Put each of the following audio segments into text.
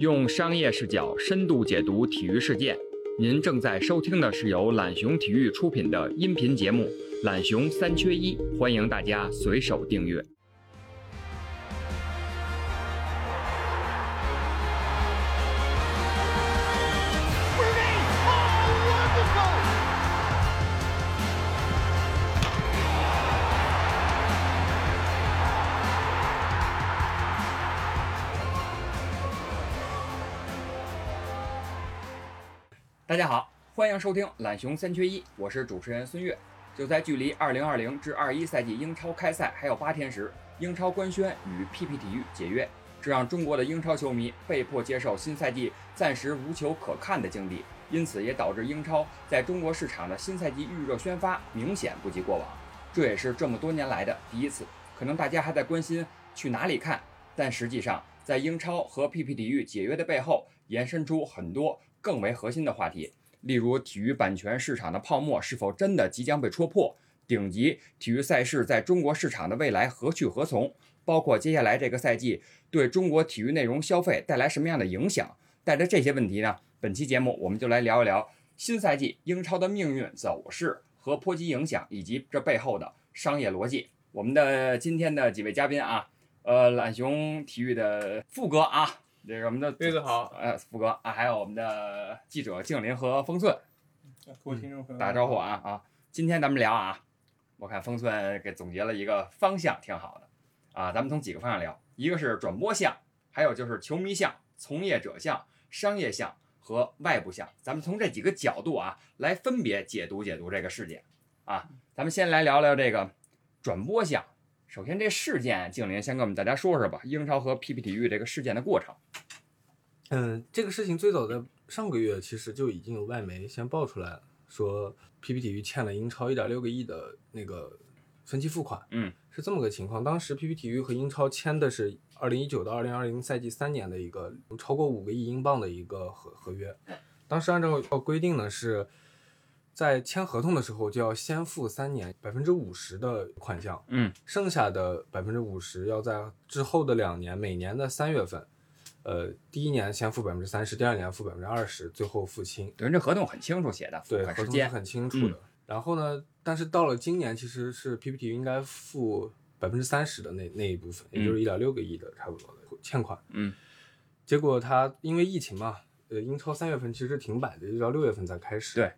用商业视角深度解读体育事件。您正在收听的是由懒熊体育出品的音频节目《懒熊三缺一》，欢迎大家随手订阅。大家好，欢迎收听懒熊三缺一，我是主持人孙悦。就在距离2020至21赛季英超开赛还有八天时，英超官宣与 PP 体育解约，这让中国的英超球迷被迫接受新赛季暂时无球可看的境地，因此也导致英超在中国市场的新赛季预热宣发明显不及过往，这也是这么多年来的第一次。可能大家还在关心去哪里看，但实际上在英超和 PP 体育解约的背后，延伸出很多。更为核心的话题，例如体育版权市场的泡沫是否真的即将被戳破？顶级体育赛事在中国市场的未来何去何从？包括接下来这个赛季对中国体育内容消费带来什么样的影响？带着这些问题呢，本期节目我们就来聊一聊新赛季英超的命运走势和波及影响，以及这背后的商业逻辑。我们的今天的几位嘉宾啊，呃，懒熊体育的副哥啊。这个我们的杯子好，呃，福哥啊，还有我们的记者静林和封寸，各位听众朋友打个招呼啊啊！今天咱们聊啊，我看封寸给总结了一个方向，挺好的啊。咱们从几个方向聊，一个是转播项，还有就是球迷项、从业者项、商业项和外部项。咱们从这几个角度啊，来分别解读解读这个事件啊。咱们先来聊聊这个转播项。首先，这事件，静林先跟我们大家说说吧。英超和 PP 体育这个事件的过程。嗯，这个事情最早在上个月其实就已经有外媒先爆出来了，说 PP 体育欠了英超一点六个亿的那个分期付款。嗯，是这么个情况。当时 PP 体育和英超签的是二零一九到二零二零赛季三年的一个超过五个亿英镑的一个合合约。当时按照规定呢是。在签合同的时候就要先付三年百分之五十的款项，嗯，剩下的百分之五十要在之后的两年每年的三月份，呃，第一年先付百分之三十，第二年付百分之二十，最后付清。对，这合同很清楚写的，对，合同是很清楚的。然后呢，但是到了今年，其实是 PPT 应该付百分之三十的那那一部分，也就是一点六个亿的差不多的欠款。嗯，结果他因为疫情嘛，呃，英超三月份其实停摆的，一直到六月份才开始。对。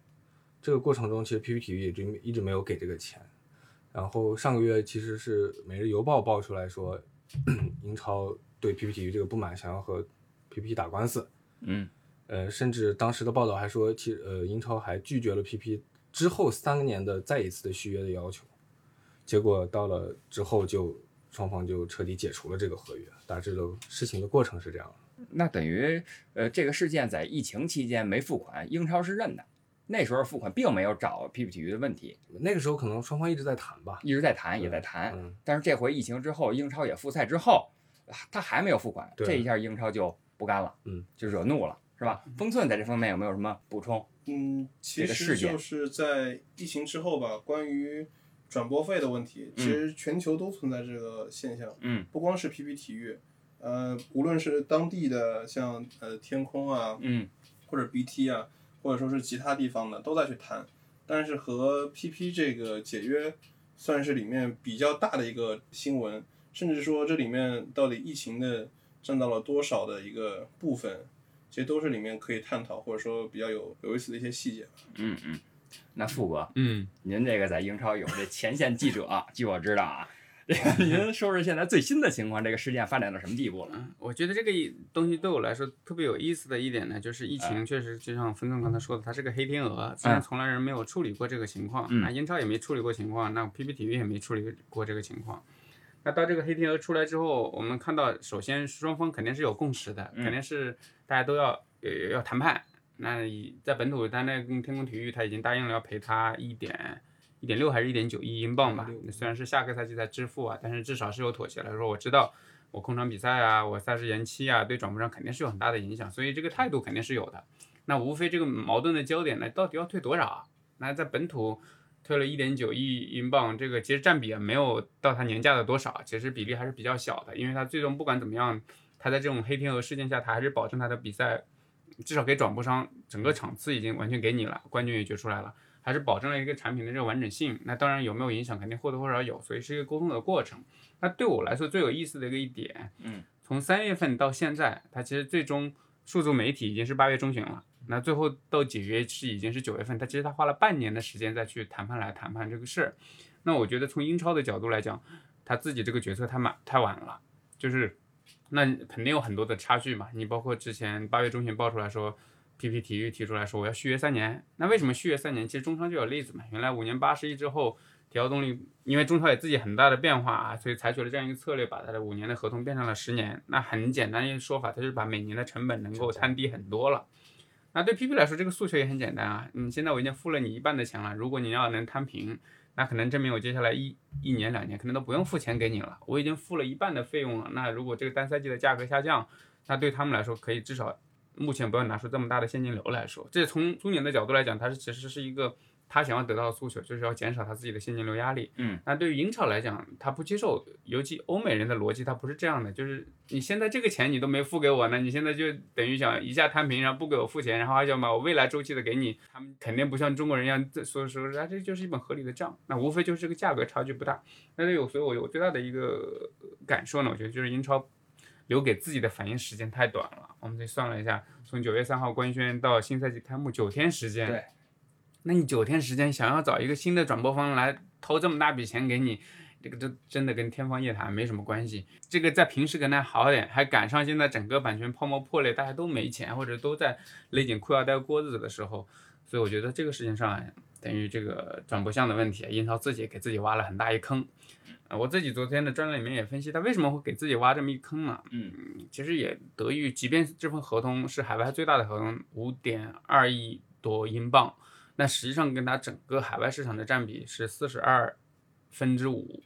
这个过程中，其实 PP 体育一直一直没有给这个钱。然后上个月其实是《每日邮报》爆出来说，英超对 PP 体育这个不满，想要和 PP 打官司。嗯，呃，甚至当时的报道还说，其呃英超还拒绝了 PP 之后三年的再一次的续约的要求。结果到了之后，就双方就彻底解除了这个合约。大致的事情的过程是这样。那等于呃这个事件在疫情期间没付款，英超是认的。那时候付款并没有找 PP 体育的问题，那个时候可能双方一直在谈吧，一直在谈，也在谈。但是这回疫情之后，英超也复赛之后，他还没有付款，这一下英超就不干了，嗯，就惹怒了，是吧？封寸在这方面有没有什么补充？嗯，其实就是在疫情之后吧，关于转播费的问题，其实全球都存在这个现象，嗯，不光是 PP 体育，呃，无论是当地的像呃天空啊，嗯，或者 BT 啊。或者说是其他地方的都在去谈，但是和 PP 这个解约算是里面比较大的一个新闻，甚至说这里面到底疫情的占到了多少的一个部分，其实都是里面可以探讨或者说比较有有意思的一些细节。嗯嗯，那富哥，嗯，您这个在英超有这前线记者，据我知道啊。这个 您说说现在最新的情况，这个事件发展到什么地步了？我觉得这个东西对我来说特别有意思的一点呢，就是疫情确实就像分总刚才说的，它是个黑天鹅，虽然从来人没有处理过这个情况，那英超也没处理过情况，那 PP 体育也没处理过这个情况。那到这个黑天鹅出来之后，我们看到首先双方肯定是有共识的，肯定是大家都要呃要谈判。那在本土，单那跟天空体育他已经答应了要赔他一点。一点六还是一点九亿英镑吧？虽然是下个赛季才支付啊，但是至少是有妥协了。说我知道我空场比赛啊，我赛事延期啊，对转播商肯定是有很大的影响，所以这个态度肯定是有的。那无非这个矛盾的焦点呢，到底要退多少啊？那在本土退了一点九亿英镑，这个其实占比也没有到他年价的多少，其实比例还是比较小的，因为他最终不管怎么样，他在这种黑天鹅事件下，他还是保证他的比赛，至少给转播商整个场次已经完全给你了，冠军也决出来了，还是保证了一个产品的这个完整性。那当然有没有影响，肯定或多或少有，所以是一个沟通的过程。那对我来说最有意思的一个一点，嗯，从三月份到现在，它其实最终数字媒体已经是八月中旬了。那最后到解约是已经是九月份，他其实他花了半年的时间再去谈判来谈判这个事儿。那我觉得从英超的角度来讲，他自己这个决策太晚太晚了，就是那肯定有很多的差距嘛。你包括之前八月中旬爆出来说，PP 体育提出来说我要续约三年，那为什么续约三年？其实中超就有例子嘛，原来五年八十亿之后，体奥动力因为中超也自己很大的变化啊，所以采取了这样一个策略，把它的五年的合同变成了十年。那很简单一个说法，它就是把每年的成本能够摊低很多了。那对 PP 来说，这个诉求也很简单啊。你，现在我已经付了你一半的钱了，如果你要能摊平，那可能证明我接下来一一年两年可能都不用付钱给你了。我已经付了一半的费用了。那如果这个单赛季的价格下降，那对他们来说可以至少目前不要拿出这么大的现金流来说。这从中年的角度来讲，它是其实是一个。他想要得到的诉求就是要减少他自己的现金流压力。嗯，那对于英超来讲，他不接受，尤其欧美人的逻辑，他不是这样的，就是你现在这个钱你都没付给我，呢你现在就等于想一下摊平，然后不给我付钱，然后还想把我未来周期的给你，他们肯定不像中国人一样，说说啊，这就是一本合理的账，那无非就是这个价格差距不大。那有，所以我有最大的一个感受呢，我觉得就是英超留给自己的反应时间太短了。我们这算了一下，从九月三号官宣到新赛季开幕九天时间。对。那你九天时间想要找一个新的转播方来投这么大笔钱给你，这个这真的跟天方夜谭没什么关系。这个在平时可能还好点，还赶上现在整个版权泡沫破裂，大家都没钱或者都在勒紧裤腰带过日子的时候，所以我觉得这个事情上等于这个转播项的问题，英超自己给自己挖了很大一坑。我自己昨天的专栏里面也分析，他为什么会给自己挖这么一坑呢？嗯，其实也得益于，即便这份合同是海外最大的合同，五点二亿多英镑。那实际上跟他整个海外市场的占比是四十二分之五，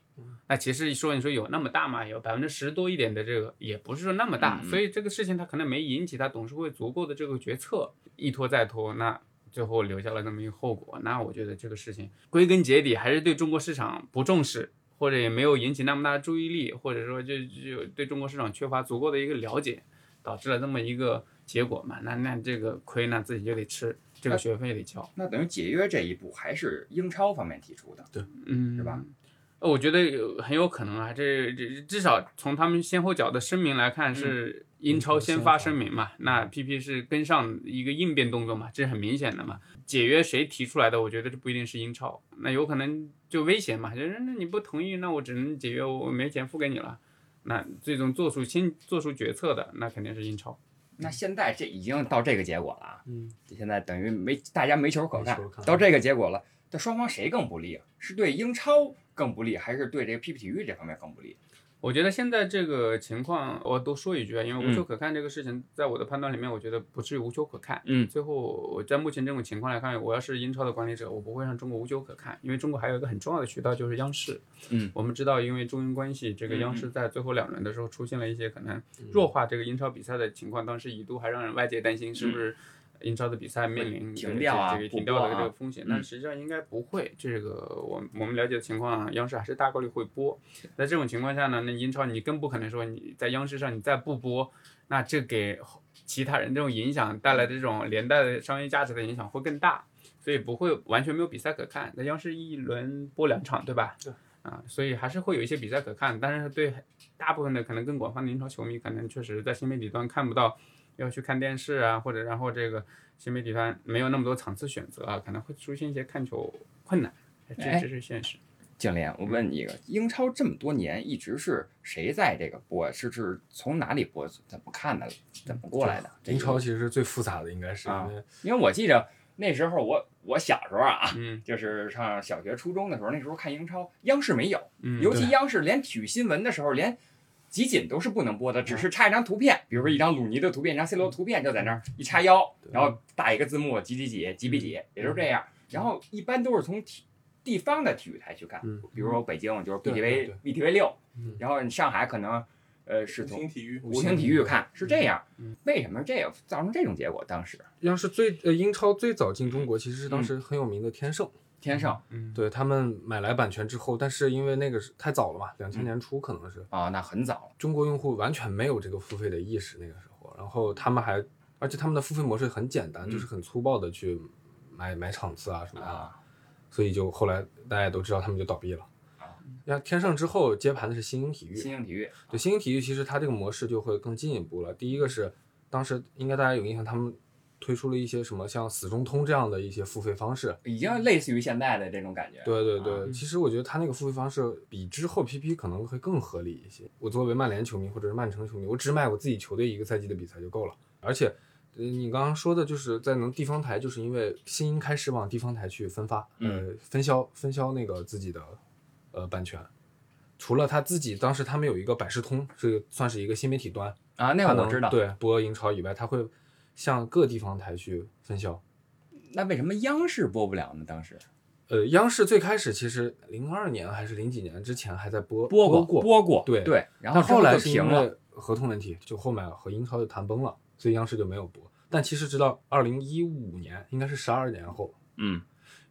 那其实说你说有那么大吗？有百分之十多一点的这个也不是说那么大，所以这个事情他可能没引起他董事会足够的这个决策，一拖再拖，那最后留下了这么一个后果。那我觉得这个事情归根结底还是对中国市场不重视，或者也没有引起那么大的注意力，或者说就就对中国市场缺乏足够的一个了解，导致了这么一个结果嘛。那那这个亏呢自己就得吃。这个学费得交，那等于解约这一步还是英超方面提出的，对，嗯，是吧？我觉得很有可能啊，这这至少从他们先后脚的声明来看，是英超先发声明嘛，那 PP 是跟上一个应变动作嘛，这是很明显的嘛。解约谁提出来的？我觉得这不一定是英超，那有可能就威胁嘛，就是那你不同意，那我只能解约，我没钱付给你了。那最终做出先做出决策的，那肯定是英超。那现在这已经到这个结果了啊，嗯，现在等于没大家没球可看，看到这个结果了，这双方谁更不利啊？是对英超更不利，还是对这个 PP 体育这方面更不利？我觉得现在这个情况，我多说一句啊，因为无球可看这个事情，在我的判断里面，我觉得不至于无球可看。嗯，最后我在目前这种情况来看，我要是英超的管理者，我不会让中国无球可看，因为中国还有一个很重要的渠道就是央视。嗯，我们知道，因为中英关系，这个央视在最后两轮的时候出现了一些可能弱化这个英超比赛的情况，当时一度还让人外界担心是不是。英超的比赛面临停掉啊，这个停掉的这个风险，但实际上应该不会。这个我我们了解的情况，央视还是大概率会播。在这种情况下呢，那英超你更不可能说你在央视上你再不播，那这给其他人这种影响带来的这种连带的商业价值的影响会更大，所以不会完全没有比赛可看。那央视一轮播两场，对吧？对。啊，所以还是会有一些比赛可看，但是对大部分的可能更广泛的英超球迷，可能确实在新媒体端看不到。要去看电视啊，或者然后这个新媒体端没有那么多场次选择啊，可能会出现一些看球困难，这这是现实。静莲，我问你一个，英超这么多年一直是谁在这个播？是是从哪里播？怎么看的？怎么过来的？英超其实是最复杂的，应该是啊，因为我记着那时候我我小时候啊，嗯，就是上小学初中的时候，那时候看英超，央视没有，嗯，尤其央视连体育新闻的时候连。集锦都是不能播的，只是插一张图片，比如说一张鲁尼的图片，一张 C 罗图片，就在那儿一插腰，然后打一个字幕，几几几，几比几，也就是这样。然后一般都是从体地方的体育台去看，比如说北京就是 BTV BTV 六，然后上海可能呃是从体育五星体育看，是这样。为什么这样造成这种结果？当时要是最呃英超最早进中国其实是当时很有名的天盛。天盛嗯，对他们买来版权之后，但是因为那个是太早了嘛，两千年初可能是。啊，那很早。中国用户完全没有这个付费的意识，那个时候，然后他们还，而且他们的付费模式很简单，就是很粗暴的去买买场次啊什么的，啊，所以就后来大家都知道他们就倒闭了。那天盛之后接盘的是新兴体育，新兴体育。对新兴体育，其实它这个模式就会更进一步了。第一个是当时应该大家有印象，他们推出了一些什么像死中通这样的一些付费方式。已经类似于现在的这种感觉。对对啊对，其实我觉得他那个付费方式比之后 PP 可能会更合理一些。我作为曼联球迷或者是曼城球迷，我只买我自己球队一个赛季的比赛就够了。而且，呃，你刚刚说的就是在能地方台，就是因为新英开始往地方台去分发，呃，分销分销那个自己的呃版权。除了他自己，当时他们有一个百事通，是算是一个新媒体端，啊，那个我知道。，对播英超以外，他会向各地方台去分销。那为什么央视播不了呢？当时呃，央视最开始其实零二年还是零几年之前还在播播过过播过，对对，然后但后来停了。是因为合同问题，就后面和英超就谈崩了，所以央视就没有播。但其实直到二零一五年，应该是十二年后，嗯，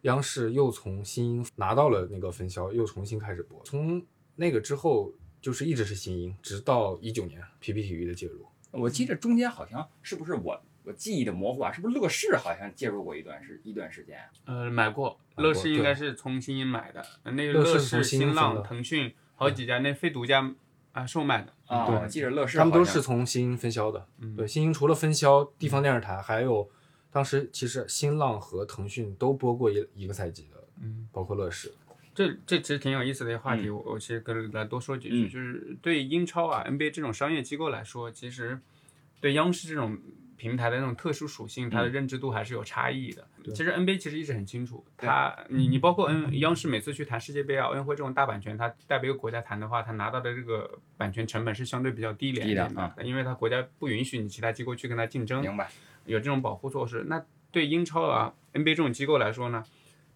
央视又从新英拿到了那个分销，又重新开始播。从那个之后，就是一直是新英，直到一九年 PP 体育的介入。我记得中间好像是不是我我记忆的模糊啊？是不是乐视好像介入过一段时一段时间？呃，买过，乐视应该是从新英买的，呃那个乐视新浪、腾讯好几家那非独家啊售卖的。啊，对我记得乐视他们都是从新英分销的。嗯对，新英除了分销地方电视台，还有当时其实新浪和腾讯都播过一一个赛季的，嗯，包括乐视。这这其实挺有意思的一个话题，嗯我我其实跟来多说几句，嗯就是对英超啊、NBA 这种商业机构来说，其实对央视这种平台的那种特殊属性，它的认知度还是有差异的。其实 NBA 其实一直很清楚，它你你包括 N 央视每次去谈世界杯啊、奥运会这种大版权，它代表一个国家谈的话，它拿到的这个版权成本是相对比较低廉一点的啊因为它国家不允许你其他机构去跟它竞争。明白。有这种保护措施。那对英超啊、NBA 这种机构来说呢，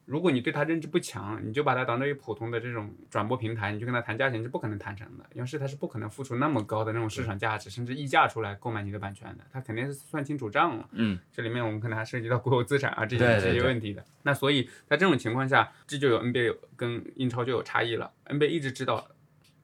如果你对它认知不强，你就把它当做普通的这种转播平台，你就跟他谈价钱是不可能谈成的。因为是它是不可能付出那么高的那种市场价值，甚至溢价出来购买你的版权的，它肯定是算清楚账了。嗯，这里面我们可能还涉及到国有资产啊这些对对这些问题的。那所以在这种情况下，这就有 NBA 有跟英超就有差异了。NBA 一直知道。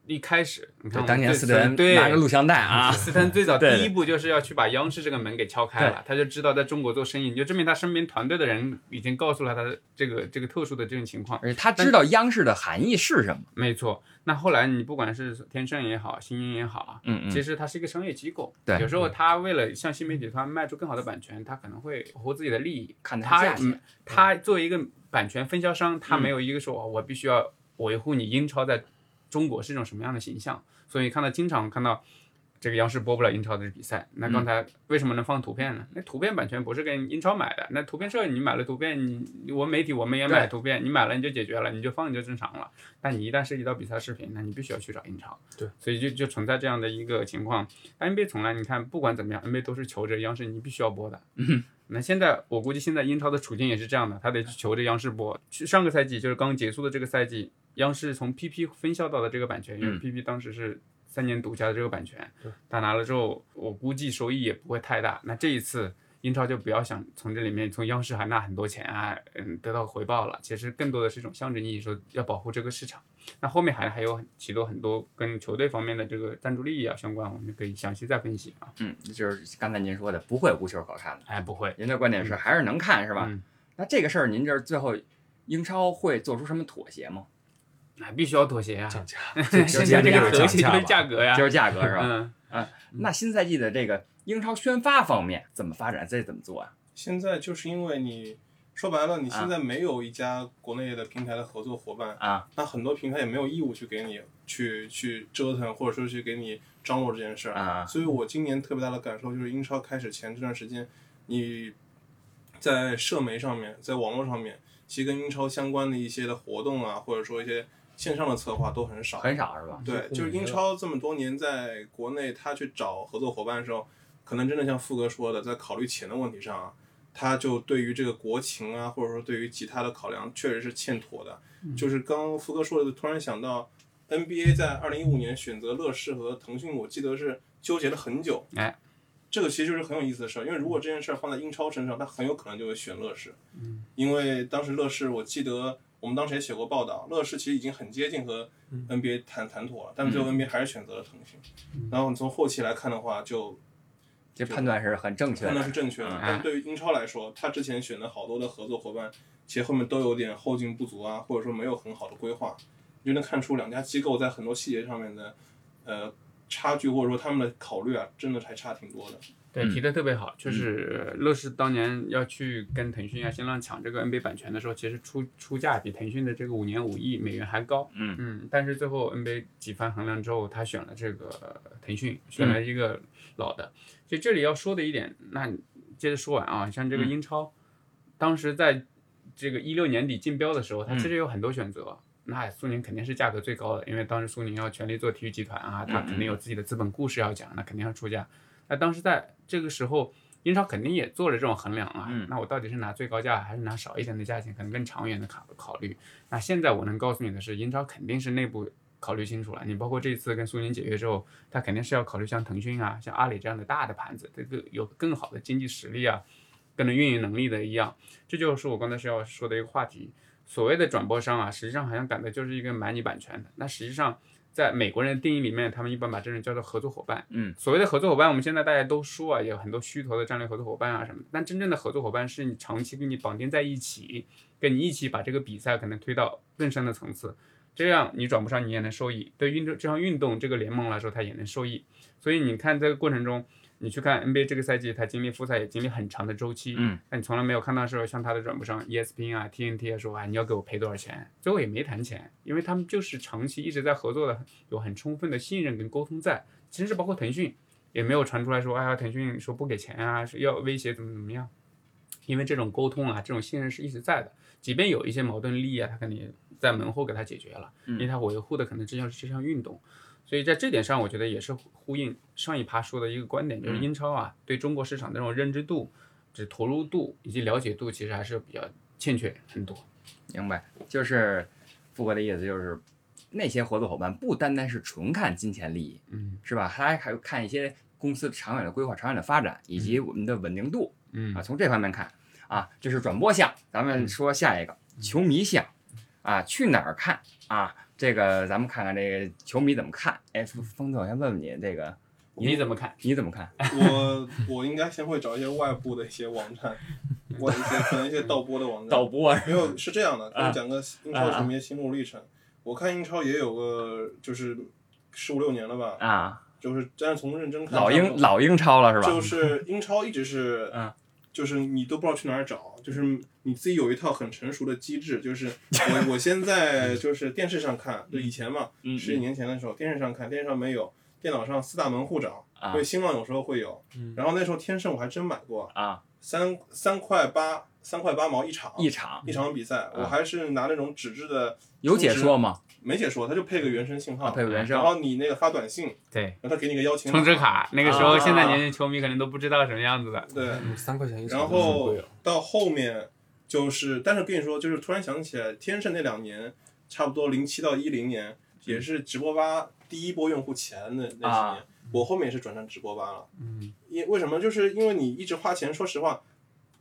一开始，你看当年斯特恩对拿个录像带啊，斯特恩最早 第一步就是要去把央视这个门给敲开了，他就知道在中国做生意，你就证明他身边团队的人已经告诉了他的这个这个特殊的这种情况。而且他知道央视的含义是什么。没错，那后来你不管是天盛也好，新英也好啊，嗯嗯其实它是一个商业机构，对有时候他为了向新媒体团卖出更好的版权，他可能会保护自己的利益，看它他他作为一个版权分销商，他没有一个说、哦我必须要维护你英超在中国是一种什么样的形象，所以看到经常看到这个央视播不了英超的比赛。那刚才为什么能放图片呢？那图片版权不是跟英超买的，那图片社你买了图片，你我媒体我们也买图片，你买了你就解决了，你就放就正常了。但你一旦涉及到比赛视频，那你必须要去找英超。对，所以就就存在这样的一个情况。NBA 从来你看不管怎么样，NBA 都是求着央视你必须要播的。嗯。那现在我估计现在英超的处境也是这样的，他得去求着央视播。去上个赛季就是刚结束的这个赛季，央视从 PP 分销到的这个版权，因为嗯 PP 当时是三年独家的这个版权，他拿了之后，我估计收益也不会太大。那这一次英超就不要想从这里面从央视还拿很多钱啊，嗯，得到回报了。其实更多的是一种象征意义，说要保护这个市场。那后面还还有许多很多跟球队方面的这个赞助利益啊相关，我们可以详细再分析啊。嗯，就是刚才您说的，不会无球可看的。哎，不会，您的观点是还是能看是吧？嗯那这个事儿，您这儿最后英超会做出什么妥协吗？那必须要妥协啊。降价，就现在这降价个核心就是降价格呀，就是价格是吧？嗯，那新赛季的这个英超宣发方面怎么发展？这怎么做啊？现在就是因为你说白了，你现在没有一家国内的平台的合作伙伴，啊，那很多平台也没有义务去给你去去折腾，或者说去给你张罗这件事儿。啊所以我今年特别大的感受就是，英超开始前这段时间，你在社媒上面，在网络上面，其实跟英超相关的一些的活动啊，或者说一些线上的策划都很少。很少是吧？对，就是英超这么多年在国内，他去找合作伙伴的时候，可能真的像富哥说的，在考虑钱的问题上啊，他就对于这个国情啊，或者说对于其他的考量，确实是欠妥的。就是刚刚富哥说的，突然想到，NBA 在二零一五年选择乐视和腾讯，我记得是纠结了很久。哎，这个其实就是很有意思的事儿，因为如果这件事儿放在英超身上，他很有可能就会选乐视。嗯，因为当时乐视，我记得我们当时也写过报道，乐视其实已经很接近和 NBA 谈谈妥了，但最后 NBA 还是选择了腾讯。然后你从后期来看的话，就这判断是很正确的，判断是正确的。但对于英超来说，他之前选的好多的合作伙伴，其实后面都有点后劲不足啊，或者说没有很好的规划，你就能看出两家机构在很多细节上面的，呃。差距或者说他们的考虑啊，真的还差挺多的。对，提的特别好，就是乐视当年要去跟腾讯啊、新浪抢这个 NBA 版权的时候，其实出出价比腾讯的这个五年五亿美元还高。嗯嗯，但是最后 NBA 几番衡量之后，他选了这个腾讯，选了一个老的。就这里要说的一点，那接着说完啊，像这个英超，当时在这个一六年底竞标的时候，它其实有很多选择。那苏宁肯定是价格最高的，因为当时苏宁要全力做体育集团啊，他肯定有自己的资本故事要讲，那肯定要出价。那当时在这个时候，英超肯定也做了这种衡量啊，那我到底是拿最高价还是拿少一点的价钱，可能更长远的考考虑。那现在我能告诉你的是，英超肯定是内部考虑清楚了。你包括这次跟苏宁解约之后，他肯定是要考虑像腾讯啊、像阿里这样的大的盘子，这个有更好的经济实力啊、更能运营能力的一样。这就是我刚才是要说的一个话题。所谓的转播商啊，实际上好像赶的就是一个买你版权的。那实际上，在美国人的定义里面，他们一般把这种叫做合作伙伴。嗯，所谓的合作伙伴，我们现在大家都说啊，有很多虚头的战略合作伙伴啊什么的。但真正的合作伙伴是你长期跟你绑定在一起，跟你一起把这个比赛可能推到更深的层次，这样你转不上你也能受益。对运动这项运动这个联盟来说，它也能受益。所以你看这个过程中。你去看 NBA 这个赛季，他经历复赛也经历很长的周期，嗯，但你从来没有看到说像他的转播商 ESPN 啊、TNT 啊说啊你要给我赔多少钱，最后也没谈钱，因为他们就是长期一直在合作的，有很充分的信任跟沟通在。其实是包括腾讯也没有传出来说，哎呀，腾讯说不给钱啊，是要威胁怎么怎么样，因为这种沟通啊，这种信任是一直在的，即便有一些矛盾利益啊，他肯定在门后给他解决了，因为他维护的可能这项是这项运动。所以在这点上，我觉得也是呼应上一趴说的一个观点，就是英超啊，对中国市场的这种认知度、这投入度以及了解度，其实还是比较欠缺很多。明白，就是富哥的意思，就是那些合作伙伴不单单是纯看金钱利益，嗯，是吧？他还有看一些公司长远的规划、长远的发展以及我们的稳定度，嗯啊，从这方面看啊，这是转播项。咱们说下一个球迷项啊，去哪儿看啊？这个咱们看看这个球迷怎么看？哎，峰子，我先问问你，这个你怎么看？你怎么看？我我应该先会找一些外部的一些网站，我一些可能一些导播的网站。导播，啊？没有是这样的，我讲个英超球迷的心路历程。我看英超也有个就是十五六年了吧？啊，就是但是从认真看，老英老英超了是吧？就是英超一直是嗯。就是你都不知道去哪儿找，就是你自己有一套很成熟的机制。就是 我我现在就是电视上看，就以前嘛，十几年前的时候，电视上看，电视上没有，电脑上四大门户找，所以新浪有时候会有。然后那时候天盛我还真买过啊，三三块八，三块八毛一场，一场一场比赛，我还是拿那种纸质的。有解说吗？没解说，他就配个原声信号，配个原声，然后你那个发短信，对，然后他给你个邀请充值卡。那个时候，现在年轻球迷可能都不知道什么样子的。对，三块钱一场。然后到后面就是，但是跟你说，就是突然想起来，天盛那两年，差不多零七到一零年，也是直播吧第一波用户起来的那那几年，我后面也是转成直播吧了。嗯。因为什么？就是因为你一直花钱，说实话，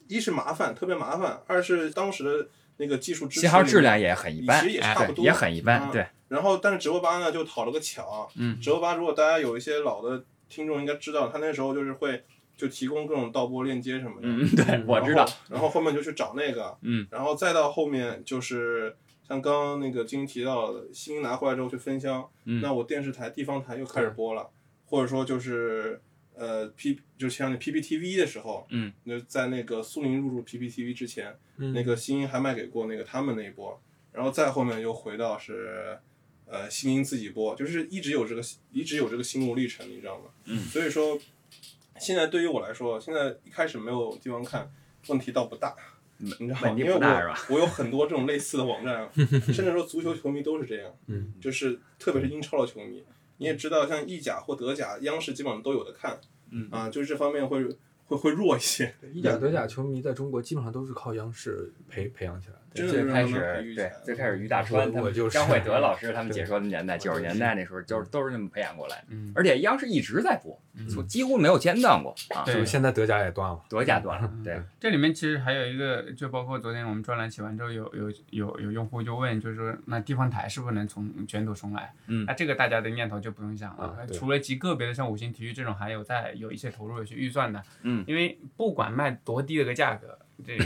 一是麻烦，特别麻烦；二是当时的。那个技术信号质量也很一般，其实也差不多，也很一般。对。然后，但是直播吧呢，就讨了个巧。嗯。直播吧，如果大家有一些老的听众应该知道，他那时候就是会就提供各种导播链接什么的。嗯，对，我知道。然后后面就去找那个。嗯。然后再到后面就是像刚刚那个金英提到的，新拿回来之后去分销。嗯。那我电视台地方台又开始播了，或者说就是。呃，P 就像那 PPTV 的时候，嗯，那在那个苏宁入驻 PPTV 之前，嗯，那个新英还卖给过那个他们那一波，然后再后面又回到是，呃，新英自己播，就是一直有这个一直有这个心路历程，你知道吗？嗯，所以说，现在对于我来说，现在一开始没有地方看，问题倒不大，你知道吗？因为我我有很多这种类似的网站，甚至说足球球迷都是这样，嗯，就是特别是英超的球迷。你也知道，像意甲或德甲，央视基本上都有的看，嗯。啊，就是这方面会会会弱一些。意甲、德甲球迷在中国基本上都是靠央视培培养起来的。最开始对最开始于大川他们我就是张惠德老师他们解说的年代，九十年代那时候就是都是那么培养过来的，嗯，而且央视一直在播，嗯从几乎没有间断过啊，对是现在德甲也断了？德甲断了，对，这里面其实还有一个，就包括昨天我们专栏写完之后，有有有有用户就问，就是说那地方台是不是能从卷土重来？嗯那这个大家的念头就不用想了啊。除了极个别的像五星体育这种，还有在有一些投入有些预算的，嗯，因为不管卖多低的个价格，这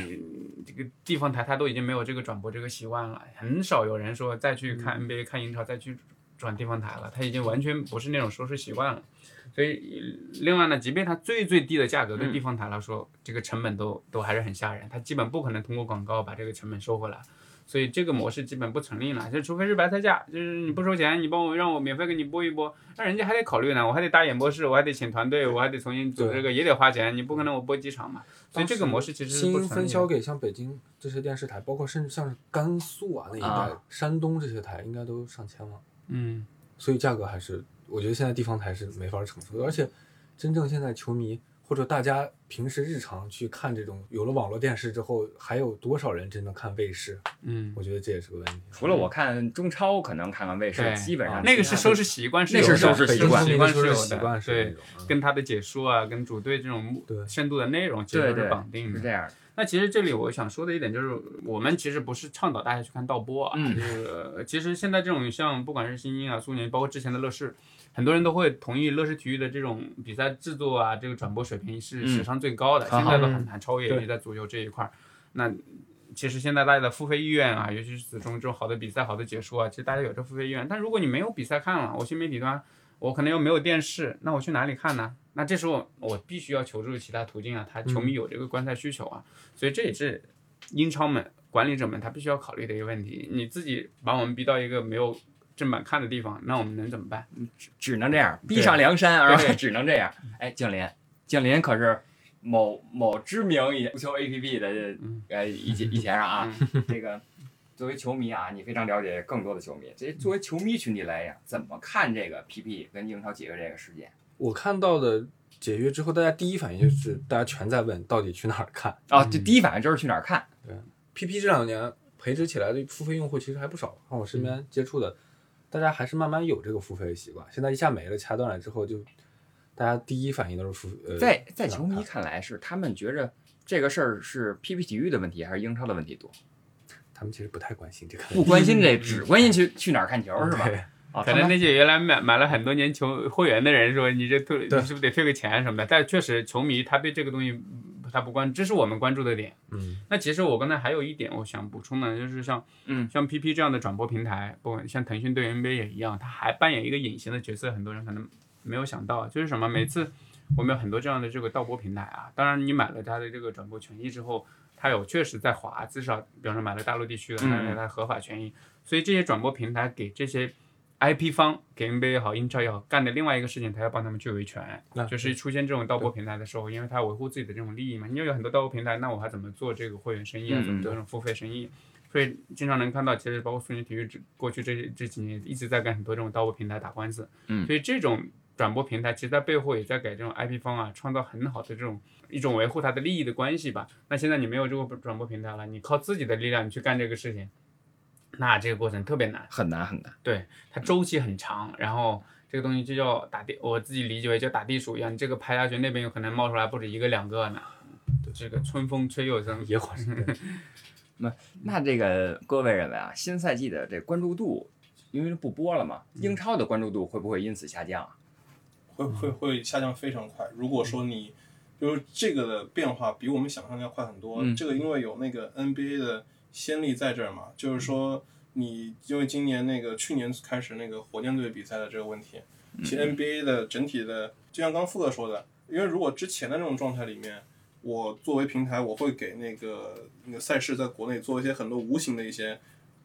这个地方台它都已经没有这个转播这个习惯了，很少有人说再去看 NBA、看英超再去转地方台了，它已经完全不是那种收视习惯了。所以，另外呢，即便它最最低的价格，对地方台来说，这个成本都都还是很吓人，它基本不可能通过广告把这个成本收回来。所以这个模式基本不成立了，就除非是白菜价，就是你不收钱，你帮我让我免费给你播一播，那人家还得考虑呢，我还得搭演播室，我还得请团队，我还得重新组这个，也得花钱，你不可能我播几场嘛。所以这个模式其实是新不成立的分销给像北京这些电视台，包括甚至像是甘肃啊那一带、啊山东这些台，应该都上千了。嗯，所以价格还是，我觉得现在地方台是没法承受。而且，真正现在球迷或者大家平时日常去看这种，有了网络电视之后，还有多少人真的看卫视？嗯，我觉得这也是个问题。除了我看中超可能看看卫视，基本上啊那个是收视视习惯是那是，收视习惯习惯收视是有的，习惯是对跟他的解说啊，跟主队这种对深度的内容其实是绑定的是。这样的，那其实这里我想说的一点就是，我们其实不是倡导大家去看盗播啊，嗯就是呃其实现在这种像不管是新英啊、苏宁，包括之前的乐视，很多人都会同意乐视体育的这种比赛制作啊，这个转播水平是嗯史上最高的，现在都很难超越，对尤其在足球这一块儿。那其实现在大家的付费意愿啊，尤其是子中这种好的比赛、好的解说啊，其实大家有这付费意愿。但如果你没有比赛看了，我新媒体端我可能又没有电视，那我去哪里看呢？那这时候我必须要求助其他途径啊，他球迷有这个观赛需求啊，所以这也是英超们管理者们他必须要考虑的一个问题。你自己把我们逼到一个没有正版看的地方，那我们能怎么办？只能这样，逼上梁山，而且只能这样。哎，景林，景林可是某某知名足球 APP 的嗯呃一一前上啊，这个作为球迷啊，你非常了解更多的球迷。这作为球迷群体来讲，怎么看这个 PP 跟英超解约这个事件？我看到的解约之后，大家第一反应就是大家全在问到底去哪儿看。啊，就第一反应就是去哪儿看？对 PP 这两年培植起来的付费用户其实还不少，看我身边接触的，大家还是慢慢有这个付费的习惯。现在一下没了，掐断了之后就，大家第一反应都是付呃，在在球迷看看来，是他们觉着这个事儿是 PP 体育的问题，还是英超的问题多？他们其实不太关心这个，不关心这，只关心去去哪儿看球是吧？可能那些原来买买了很多年球会员的人说你这退，你是不是得退个钱什么的？但确实球迷他对这个东西嗯他不关，这是我们关注的点。嗯，那其实我刚才还有一点我想补充的，就是像嗯像 PP 这样的转播平台，不管像腾讯对 NBA 也一样，它还扮演一个隐形的角色，很多人可能没有想到，就是什么？每次我们有很多这样的这个盗播平台啊，当然你买了它的这个转播权益之后，它有确实在华，至少比方说买了大陆地区的，它有它合法权益，所以这些转播平台给这些 IP 方给 NBA 也好，英超也好，干的另外一个事情，他要帮他们去维权，那就是出现这种盗播平台的时候，因为他要维护自己的这种利益嘛。你有很多盗播平台，那我还怎么做这个会员生意啊？嗯怎么做这种付费生意？所以经常能看到，其实包括苏宁体育这过去这这几年一直在跟很多这种盗播平台打官司。嗯所以这种转播平台其实在背后也在给这种 IP 方啊创造很好的这种一种维护它的利益的关系吧。那现在你没有这个转播平台了，你靠自己的力量你去干这个事情，那这个过程特别难。很难很难。对，它周期很长，然后这个东西就叫打地，我自己理解为叫打地鼠一样，你这个拍下去，那边有可能冒出来不止一个两个呢。这个春风吹又生，野火是 那那这个各位认为啊，新赛季的这关注度，因为不播了嘛，英超的关注度会不会因此下降啊？会会会下降非常快。如果说你，就是这个的变化比我们想象的要快很多。嗯这个因为有那个 NBA 的先例在这儿嘛，就是说你因为今年那个去年开始那个火箭队比赛的这个问题，其实 NBA 的整体的，就像刚富哥说的，因为如果之前的这种状态里面，我作为平台，我会给那个那个赛事在国内做一些很多无形的一些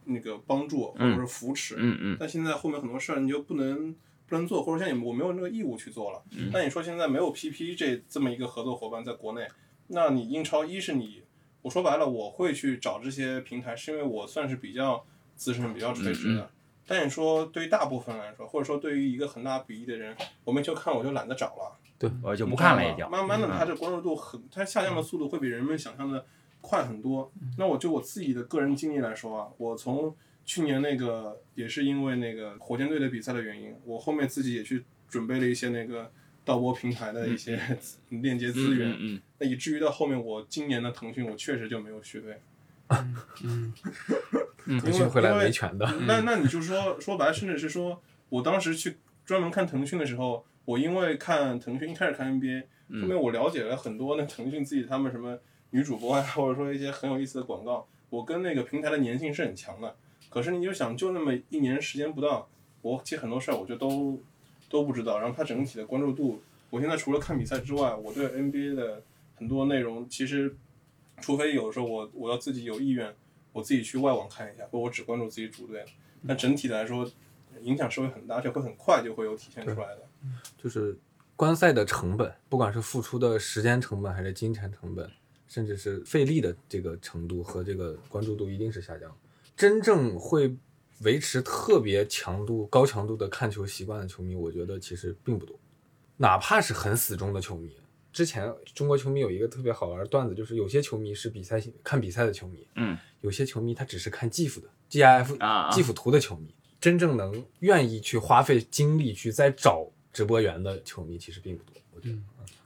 那个帮助或者是扶持。嗯嗯但现在后面很多事儿你就不能不能做，或者像你我没有那个义务去做了。那你说现在没有 PP 这这么一个合作伙伴在国内，那你英超一是你，我说白了，我会去找这些平台，是因为我算是比较资深、比较垂直的。但你说对于大部分来说，或者说对于一个很大比例的人，我没球看我就懒得找了。对，我就不看了已经。慢慢的，嗯它这关注度很，它下降的速度会比人们想象的快很多。那我就我自己的个人经历来说啊，我从去年那个也是因为那个火箭队的比赛的原因，我后面自己也去准备了一些那个盗播平台的一些 链接资源，嗯嗯那以至于到后面我今年的腾讯我确实就没有续费。嗯腾讯会来维权的。那那你就说说白了，甚至是说我当时去专门看腾讯的时候，我因为看腾讯一开始看 NBA，后面我了解了很多那腾讯自己他们什么女主播啊，或者说一些很有意思的广告，我跟那个平台的粘性是很强的。可是你就想，就那么一年时间不到，我其实很多事儿我就都都不知道。然后它整体的关注度，我现在除了看比赛之外，我对 NBA 的很多内容，其实除非有时候我我要自己有意愿，我自己去外网看一下，或我只关注自己主队。但整体来说，影响是会很大，而且会很快就会有体现出来的。就是观赛的成本，不管是付出的时间成本还是金钱成本，甚至是费力的这个程度和这个关注度一定是下降。真正会维持特别强度、高强度的看球习惯的球迷，我觉得其实并不多。哪怕是很死忠的球迷，之前中国球迷有一个特别好玩的段子，就是有些球迷是比赛看比赛的球迷，嗯，有些球迷他只是看 GIF 的 GIF 啊啊。GIF 图的球迷，真正能愿意去花费精力去再找直播员的球迷其实并不多。我觉得，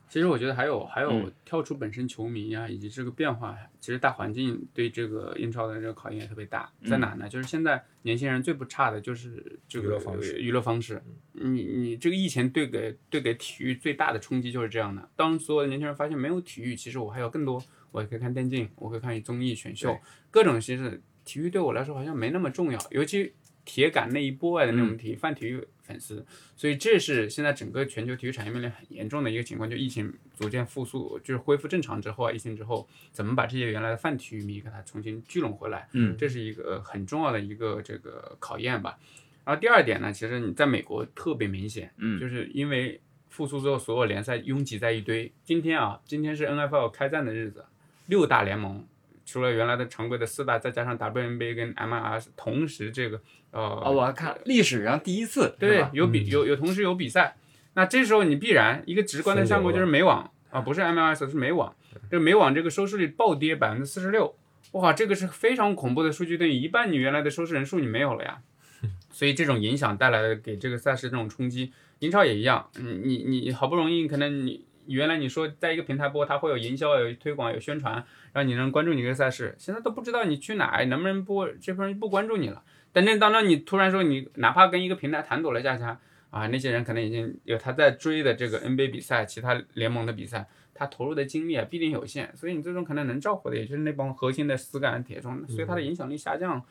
其实我觉得还有还有嗯跳出本身球迷啊，以及这个变化，其实大环境对这个英超的这个考验也特别大。在哪呢？就是现在年轻人最不差的就是这个娱乐方式娱乐方式。你你这个疫情对给对给体育最大的冲击就是这样的。当所有的年轻人发现没有体育，其实我还有更多，我也可以看电竞，我可以看综艺选秀，各种形式。体育对我来说好像没那么重要，尤其铁杆那一波外的那种嗯体育泛体育粉丝。所以这是现在整个全球体育产业面临很严重的一个情况，就疫情逐渐复苏，就是恢复正常之后啊，疫情之后怎么把这些原来的泛体育迷给它重新聚拢回来，嗯这是一个很重要的一个这个考验吧。然后第二点呢，其实你在美国特别明显，嗯就是因为复苏之后，所有联赛拥挤在一堆。今天啊，今天是 NFL 开战的日子，六大联盟。除了原来的常规的四大，再加上 WNBA 跟 MLS 同时这个呃，哦，我还看历史上第一次，对有比有有同时有比赛，那这时候你必然一个直观的项目就是美网啊，不是 MLS 是美网，这个美网这个收视率暴跌百分之四十六，哇，这个是非常恐怖的数据，等于一半你原来的收视人数你没有了呀，所以这种影响带来的给这个赛事这种冲击，英超也一样，嗯，你你好不容易可能你原来你说在一个平台播，它会有营销、有推广、有宣传，让你能关注你这个赛事，现在都不知道你去哪能不能播，这帮人不关注你了。等等，当中你突然说你哪怕跟一个平台谈妥了价钱啊，那些人可能已经有他在追的这个 NBA 比赛、其他联盟的比赛，他投入的精力啊必定有限，所以你最终可能能召回的也就是那帮核心的死杆铁中，所以它的影响力下降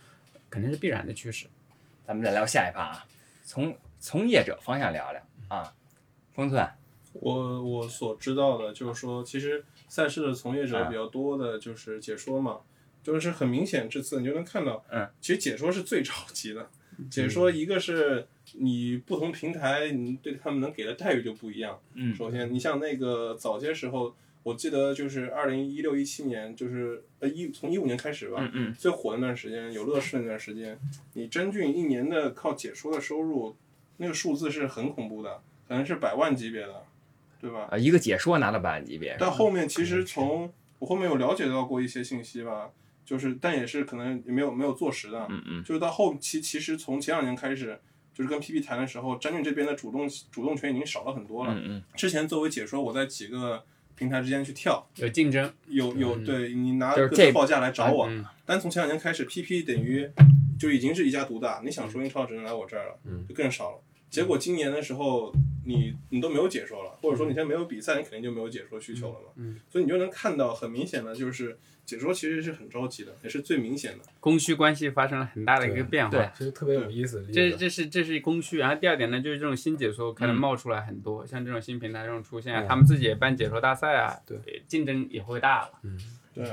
肯定是必然的趋势。咱们再聊下一趴啊，从从业者方向聊聊啊，封寸，我我所知道的就是说，其实赛事的从业者啊比较多的就是解说嘛，就是很明显这次你就能看到，嗯，其实解说是最着急的。解说一个是你不同平台，你对他们能给的待遇就不一样。嗯首先，你像那个早些时候，我记得就是二零一六一七年，就是呃一从一五年开始吧，嗯嗯最火的那段时间，有乐视那段时间，你真俊一年的靠解说的收入，那个数字是很恐怖的，可能是百万级别的，对吧？啊，一个解说拿到百万级别，但后面其实从我后面有了解到过一些信息吧，就是但也是可能也没有没有坐实的，嗯嗯就是到后期其实从前两年开始，就是跟 PP 谈的时候，詹俊这边的主动主动权已经少了很多了。嗯嗯之前作为解说，我在几个平台之间去跳，有竞争，有有对你拿报价来找我，嗯但从前两年开始，PP 等于就已经是一家独大，你想说英超只能来我这儿了，嗯就更少了。结果今年的时候，你你都没有解说了，或者说你现在没有比赛，你肯定就没有解说需求了嘛。嗯所以你就能看到很明显的就是解说其实是很着急的，也是最明显的。供需关系发生了很大的一个变化。对其实特别有意思。这这是这是供需，然后第二点呢，就是这种新解说开始嗯冒出来很多，像这种新平台这种出现啊，嗯他们自己也办解说大赛啊，对，竞争也会大了。嗯。对，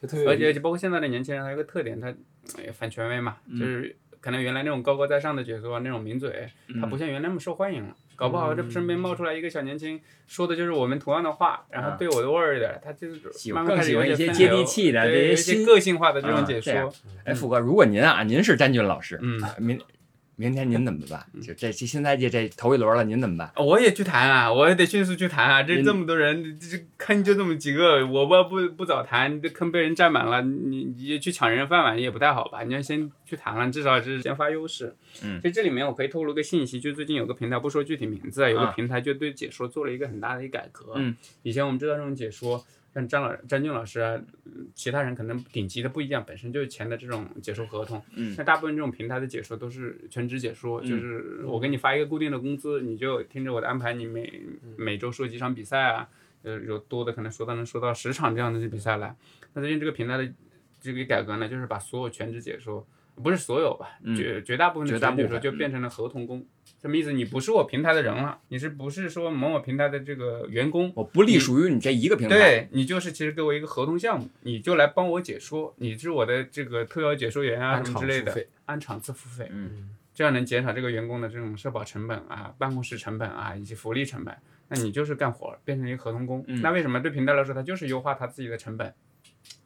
就特别有意思。而且而且包括现在的年轻人，他有个特点，他呃反权威嘛，嗯。就是可能原来那种高高在上的角色那种名嘴，嗯他不像原来那么受欢迎了。搞不好这身边冒出来一个小年轻，说的就是我们同样的话，然后对我的味儿的，他就是喜慢慢开始有更喜欢一些接地气的有一些这些新个性化的这种解说。哎，富哥，如果您啊，您是詹俊老师，嗯。明明天您怎么办？就这这新赛季这头一轮了，您怎么办？我也去谈啊，我也得迅速去谈啊！这这么多人，这这坑就这么几个，我不不不早谈，这坑被人占满了，你你去抢人饭碗也不太好吧？你要先去谈了，至少是先发优势。嗯所以这里面我可以透露个信息，就最近有个平台，不说具体名字啊，有个啊平台就对解说做了一个很大的一改革。嗯，以前我们知道这种解说，像张老张俊老师啊，嗯其他人可能顶级的不一样，本身就是签的这种解说合同。嗯那大部分这种平台的解说都是全职解说，嗯就是我给你发一个固定的工资，你就听着我的安排，你每每周说几场比赛啊，呃，有多的可能说到能说到十场这样的比赛来。那最近这个平台的这个改革呢，就是把所有全职解说，不是所有吧，嗯绝绝大部分的绝大全职说就变成了合同工。什么意思？你不是我平台的人了，你是不是说某某平台的这个员工？我不隶属于你这一个平台。，对你就是其实给我一个合同项目，你就来帮我解说，你是我的这个特邀解说员啊什么之类的按场次付费，嗯这样能减少这个员工的这种社保成本啊、办公室成本啊以及福利成本。那你就是干活，变成一个合同工。嗯那为什么对平台来说，它就是优化它自己的成本？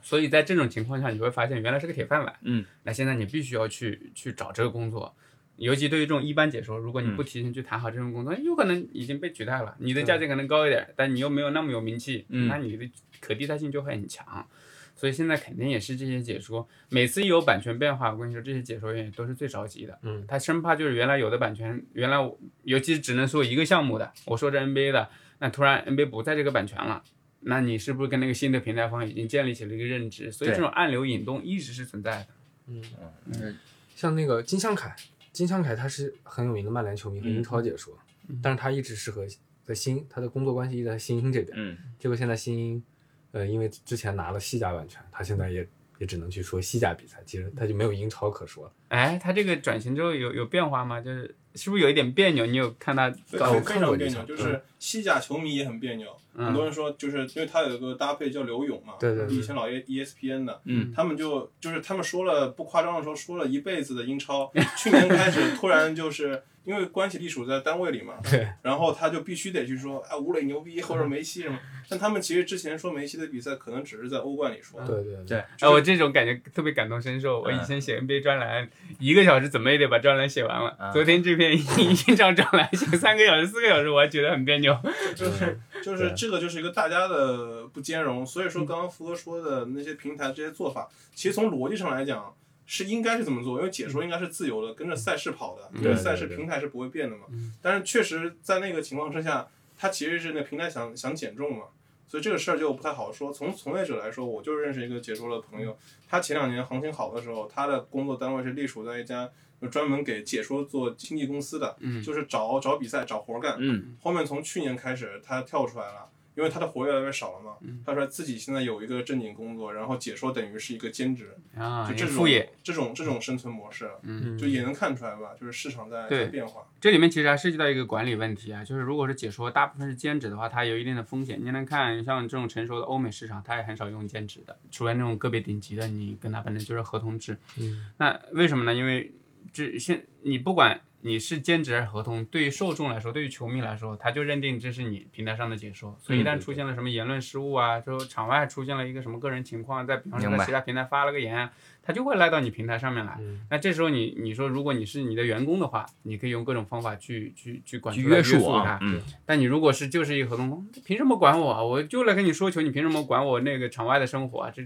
所以在这种情况下，你会发现原来是个铁饭碗。嗯，那现在你必须要去去找这个工作。尤其对于这种一般解说，如果你嗯不提前去谈好这种工作，有可能已经被取代了。你的价钱可能高一点，但你又没有那么有名气，嗯那你的可替代性就会很强。所以现在肯定也是这些解说，每次一有版权变化，我跟你说，这些解说员都是最着急的。嗯，他生怕就是原来有的版权，原来我尤其是只能说一个项目的，我说这 NBA 的，那突然 NBA 不在这个版权了，那你是不是跟那个新的平台方已经建立起了一个认知？所以这种暗流引动一直是存在的。嗯嗯像那个金香凯，金香凯他是很有名的曼联球迷和英超解说，但是他一直是和在新他的工作关系一直在新英这边，嗯结果现在新英，呃，因为之前拿了西甲版权，他现在也也只能去说西甲比赛，其实他就没有英超可说了。哎，他这个转型之后有有变化吗？就是是不是有一点别扭？你有看他对非非常别扭，就是西甲球迷也很别扭。很多人说，就是因为他有一个搭配叫刘勇嘛，对对对以前老 E ESPN 的，嗯他们就就是他们说了不夸张的说，说了一辈子的英超，去年开始突然就是因为关系隶属在单位里嘛，对，然后他就必须得去说啊吴磊牛逼或者梅西什么，但他们其实之前说梅西的比赛可能只是在欧冠里说，对对对哎，我这种感觉特别感同身受。我以前写 NBA 专栏，一个小时怎么也得把专栏写完了。嗯昨天这篇一一张张来写三个小时、四个小时，我还觉得很别扭。就是就是这个就是一个大家的不兼容，所以说刚刚福哥说的那些平台这些做法，其实从逻辑上来讲是应该是怎么做，因为解说应该是自由的，跟着赛事跑的，因为赛事平台是不会变的嘛。但是确实在那个情况之下，它其实是那平台想想减重嘛。所以这个事儿就不太好说。从从业者来说，我就认识一个解说的朋友，他前两年行情好的时候，他的工作单位是隶属在一家就专门给解说做经纪公司的，嗯就是找找比赛找活干。嗯后面从去年开始，他跳出来了，因为他的活越来越少了嘛。他说自己现在有一个正经工作，然后解说等于是一个兼职，啊，就这种副业。这种这种生存模式，嗯，就也能看出来吧，就是市场在在变化。这里面其实还涉及到一个管理问题啊，就是如果是解说大部分是兼职的话，它有一定的风险。你能看像这种成熟的欧美市场，它也很少用兼职的，除了那种个别顶级的，你跟他本来就是合同制。嗯，那为什么呢？因为这现你不管你是兼职还是合同，对于受众来说，对于球迷来说，他就认定这是你平台上的解说，所以一旦出现了什么言论失误啊，说场外出现了一个什么个人情况，在比方说在其他平台发了个言，他就会赖到你平台上面来。嗯那这时候你你说，如果你是你的员工的话，你可以用各种方法去去去管去约束他。嗯但你如果是就是一个合同工，凭什么管我啊？我就来跟你说球，你凭什么管我那个场外的生活啊？这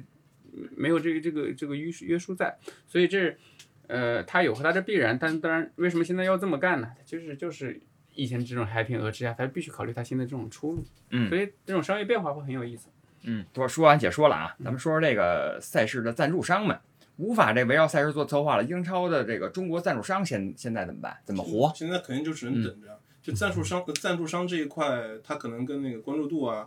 没有这个这个这个约束约束在，所以这呃，它有它的必然。但当然，为什么现在要这么干呢？就是就是以前这种海天鹅之下，它必须考虑它新的这种出路。嗯所以这种商业变化会很有意思。嗯，多说完解说了啊，咱们说说这个赛事的赞助商们。无法这围绕赛事做策划了，英超的这个中国赞助商现现在怎么办？怎么活？现在肯定就只能等着。就赞助商赞助商这一块，它可能跟那个关注度啊，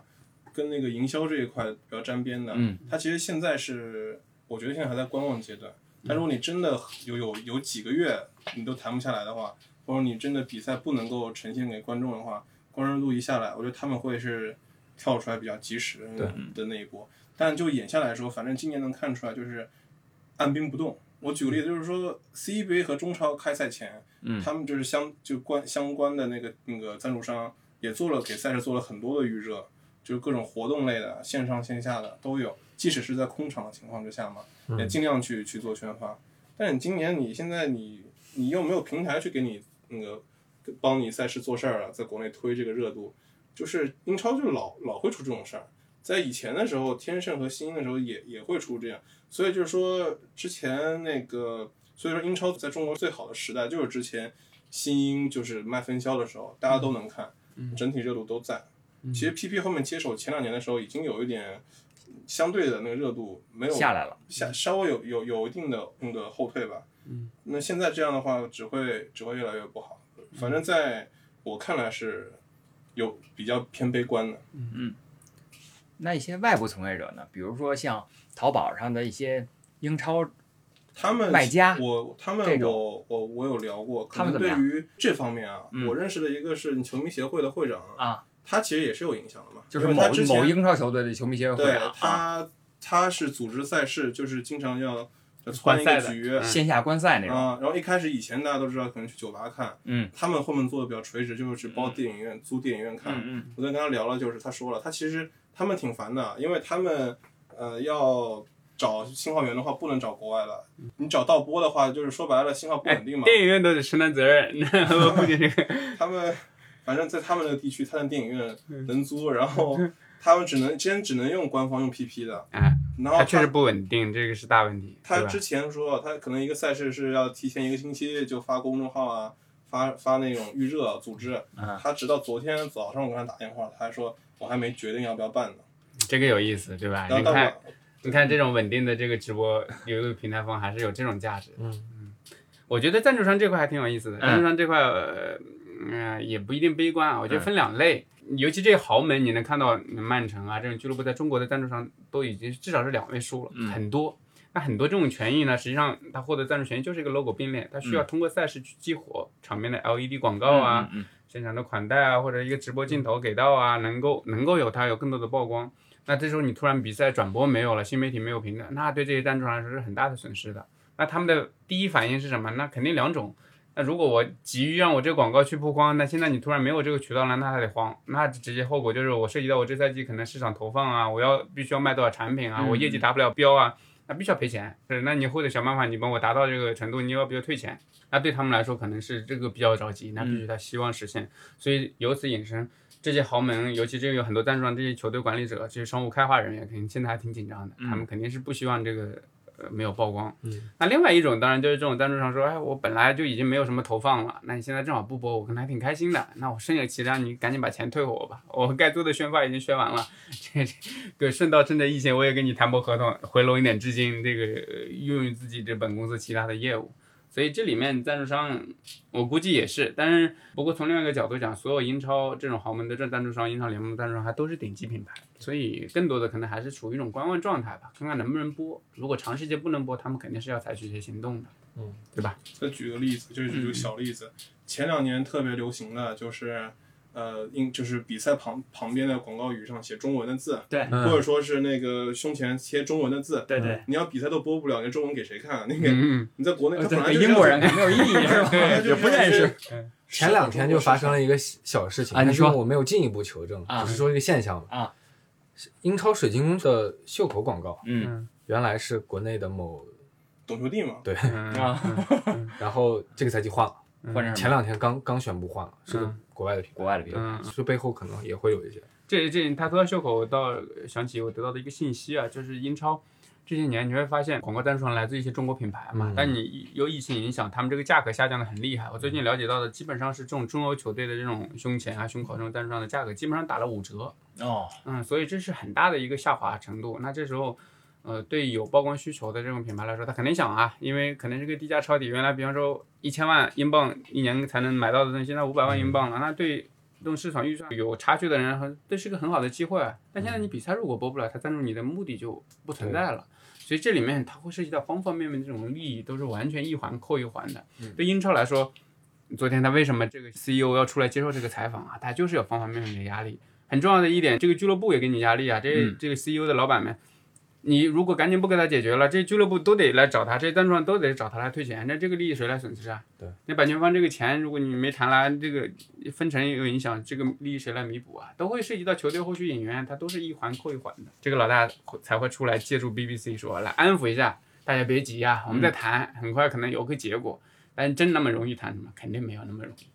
跟那个营销这一块比较沾边的。嗯，它其实现在是，我觉得现在还在观望阶段。但如果你真的有有有几个月你都谈不下来的话，或者你真的比赛不能够呈现给观众的话，关注度一下来，我觉得他们会是跳出来比较及时的的那一波。但就眼下来说，反正今年能看出来就是按兵不动。我举个例子，就是说 CBA 和中超开赛前，嗯他们就是相就关相关的那个那个赞助商也做了给赛事做了很多的预热，就是各种活动类的，线上线下的都有。即使是在空场的情况之下嘛，也尽量去去做宣发。但你今年你现在你你又没有平台去给你那个帮你赛事做事儿啊，在国内推这个热度，就是英超就老老会出这种事儿。在以前的时候，天盛和新英的时候也也会出这样，所以就是说之前那个，所以说英超在中国最好的时代就是之前新英就是卖分销的时候，大家都能看，整体热度都在。其实 PP 后面接手前两年的时候，已经有一点相对的那个热度没有下来了，下稍微有有有一定的那个后退吧。嗯，那现在这样的话，只会只会越来越不好。反正在我看来是有比较偏悲观的。嗯嗯那一些外部从业者呢？比如说像淘宝上的一些英超，他们卖家我他们我我我有聊过，可他们对于这方面啊，嗯我认识的一个是球迷协会的会长啊，他其实也是有影响的嘛，就是某某英超球队的球迷协会啊对他他是组织赛事，就是经常要要穿一观赛局线下观赛那种，啊，然后一开始以前大家都知道可能去酒吧看，嗯他们后面做的比较垂直，就是包电影院、租电影院看。嗯我在跟他聊了，就是他说了，他其实他们挺烦的，因为他们呃要找信号源的话，不能找国外的，你找盗播的话，就是说白了信号不稳定嘛。电影院都得承担责任，我估计这个他们反正在他们那个地区，他的电影院能租，然后 他们只能之前只能用官方用 PP 的，哎，然后他确实不稳定，这个是大问题，他之前说，他可能一个赛事是要提前一个星期就发公众号啊，发发那种预热组织。嗯他直到昨天早上我跟他打电话，他还说我还没决定要不要办呢。这个有意思，对吧？你看，你看这种稳定的这个直播有一个平台方还是有这种价值。嗯嗯我觉得赞助商这块还挺有意思的，嗯赞助商这块，呃，嗯、也不一定悲观啊。我觉得分两类，尤其这些豪门，你能看到曼城啊这种俱乐部在中国的赞助商都已经至少是两位数了，嗯很多。那很多这种权益呢，实际上它获得赞助权益就是一个 logo 并列，它需要通过赛事去激活场面的 LED 广告啊，现场的款待啊，或者一个直播镜头给到啊，能够能够有它有更多的曝光。那这时候你突然比赛转播没有了，新媒体没有平台，那对这些赞助商来说是很大的损失的。那他们的第一反应是什么？那肯定两种。那如果我急于让我这个广告去曝光，那现在你突然没有这个渠道了，那还得慌。那直接后果就是我涉及到我这赛季可能市场投放啊，我要必须要卖多少产品啊，嗯我业绩达不了标啊，那必须要赔钱。是，那你或者想办法，你帮我达到这个程度，你要不要退钱？那对他们来说可能是这个比较着急，那必须他希望实现。所以由此引申，这些豪门，尤其这个有很多赞助商，这些球队管理者，这些商务开发人员，肯定现在还挺紧张的，他们肯定是不希望这个呃没有曝光。嗯，那另外一种当然就是这种赞助商说，哎，我本来就已经没有什么投放了，那你现在正好不播，我可能还挺开心的，那我深有其量，你赶紧把钱退我吧，我该做的宣发已经宣完了，这这个顺道趁着疫情，我也跟你谈波合同，回笼一点资金，这个呃用于自己这本公司其他的业务。所以这里面赞助商，我估计也是，但是不过从另外一个角度讲，所有英超这种豪门的这赞助商，英超联盟的赞助商还都是顶级品牌，所以更多的可能还是处于一种观望状态吧，看看能不能播。如果长时间不能播，他们肯定是要采取一些行动的，嗯，对吧？再举个例子，就是举个小例子，前两年特别流行的就是。呃，英就是比赛旁旁边的广告语上写中文的字，对嗯或者说是那个胸前贴中文的字。对对，你要比赛都播不了，那中文给谁看啊？那个嗯，你在国内，他本来就英国人没有意义 是吧？对也不认识。前两天就发生了一个小小事情，啊你说但是我没有进一步求证，啊只是说一个现象啊。英超水晶宫的袖口广告嗯原来是国内的某懂球帝嘛，对，然后这个赛季换了，换成什么？前两天刚刚宣布换了，是国外的品牌，国外的品牌。嗯，所以背后可能也会有一些。这这他说到袖口，我倒想起我得到的一个信息啊，就是英超这些年你会发现广告赞助商来自一些中国品牌嘛，嗯但你由疫情影响，他们这个价格下降的很厉害。我最近了解到的基本上是这种中欧球队的这种胸前啊、胸口这种赞助商的价格基本上打了五折，哦，嗯，所以这是很大的一个下滑程度。那这时候。呃，对有曝光需求的这种品牌来说，他肯定想啊，因为可能这个低价抄底，原来比方说一千万英镑一年才能买到的东西，现在五百万英镑了，那对这种市场预算有差距的人，很这是个很好的机会。啊但现在你比赛如果播不了，他赞助你的目的就不存在了。所以这里面它会涉及到方方面面的这种利益，都是完全一环扣一环的。对英超来说，昨天他为什么这个 CEO 要出来接受这个采访啊？他就是有方方面面的压力。很重要的一点，这个俱乐部也给你压力啊。这、嗯这个 CEO 的老板们，你如果赶紧不给他解决了，这俱乐部都得来找他，这些赞助商都得找他来退钱，那这个利益谁来损失啊？对，那版权方这个钱，如果你没谈来，这个分成也有影响，这个利益谁来弥补啊？都会涉及到球队后续引援，他都是一环扣一环的。这个老大才会出来借助 BBC 说，来安抚一下大家，别急啊，我们再谈，很快可能有个结果。但真那么容易谈吗？肯定没有那么容易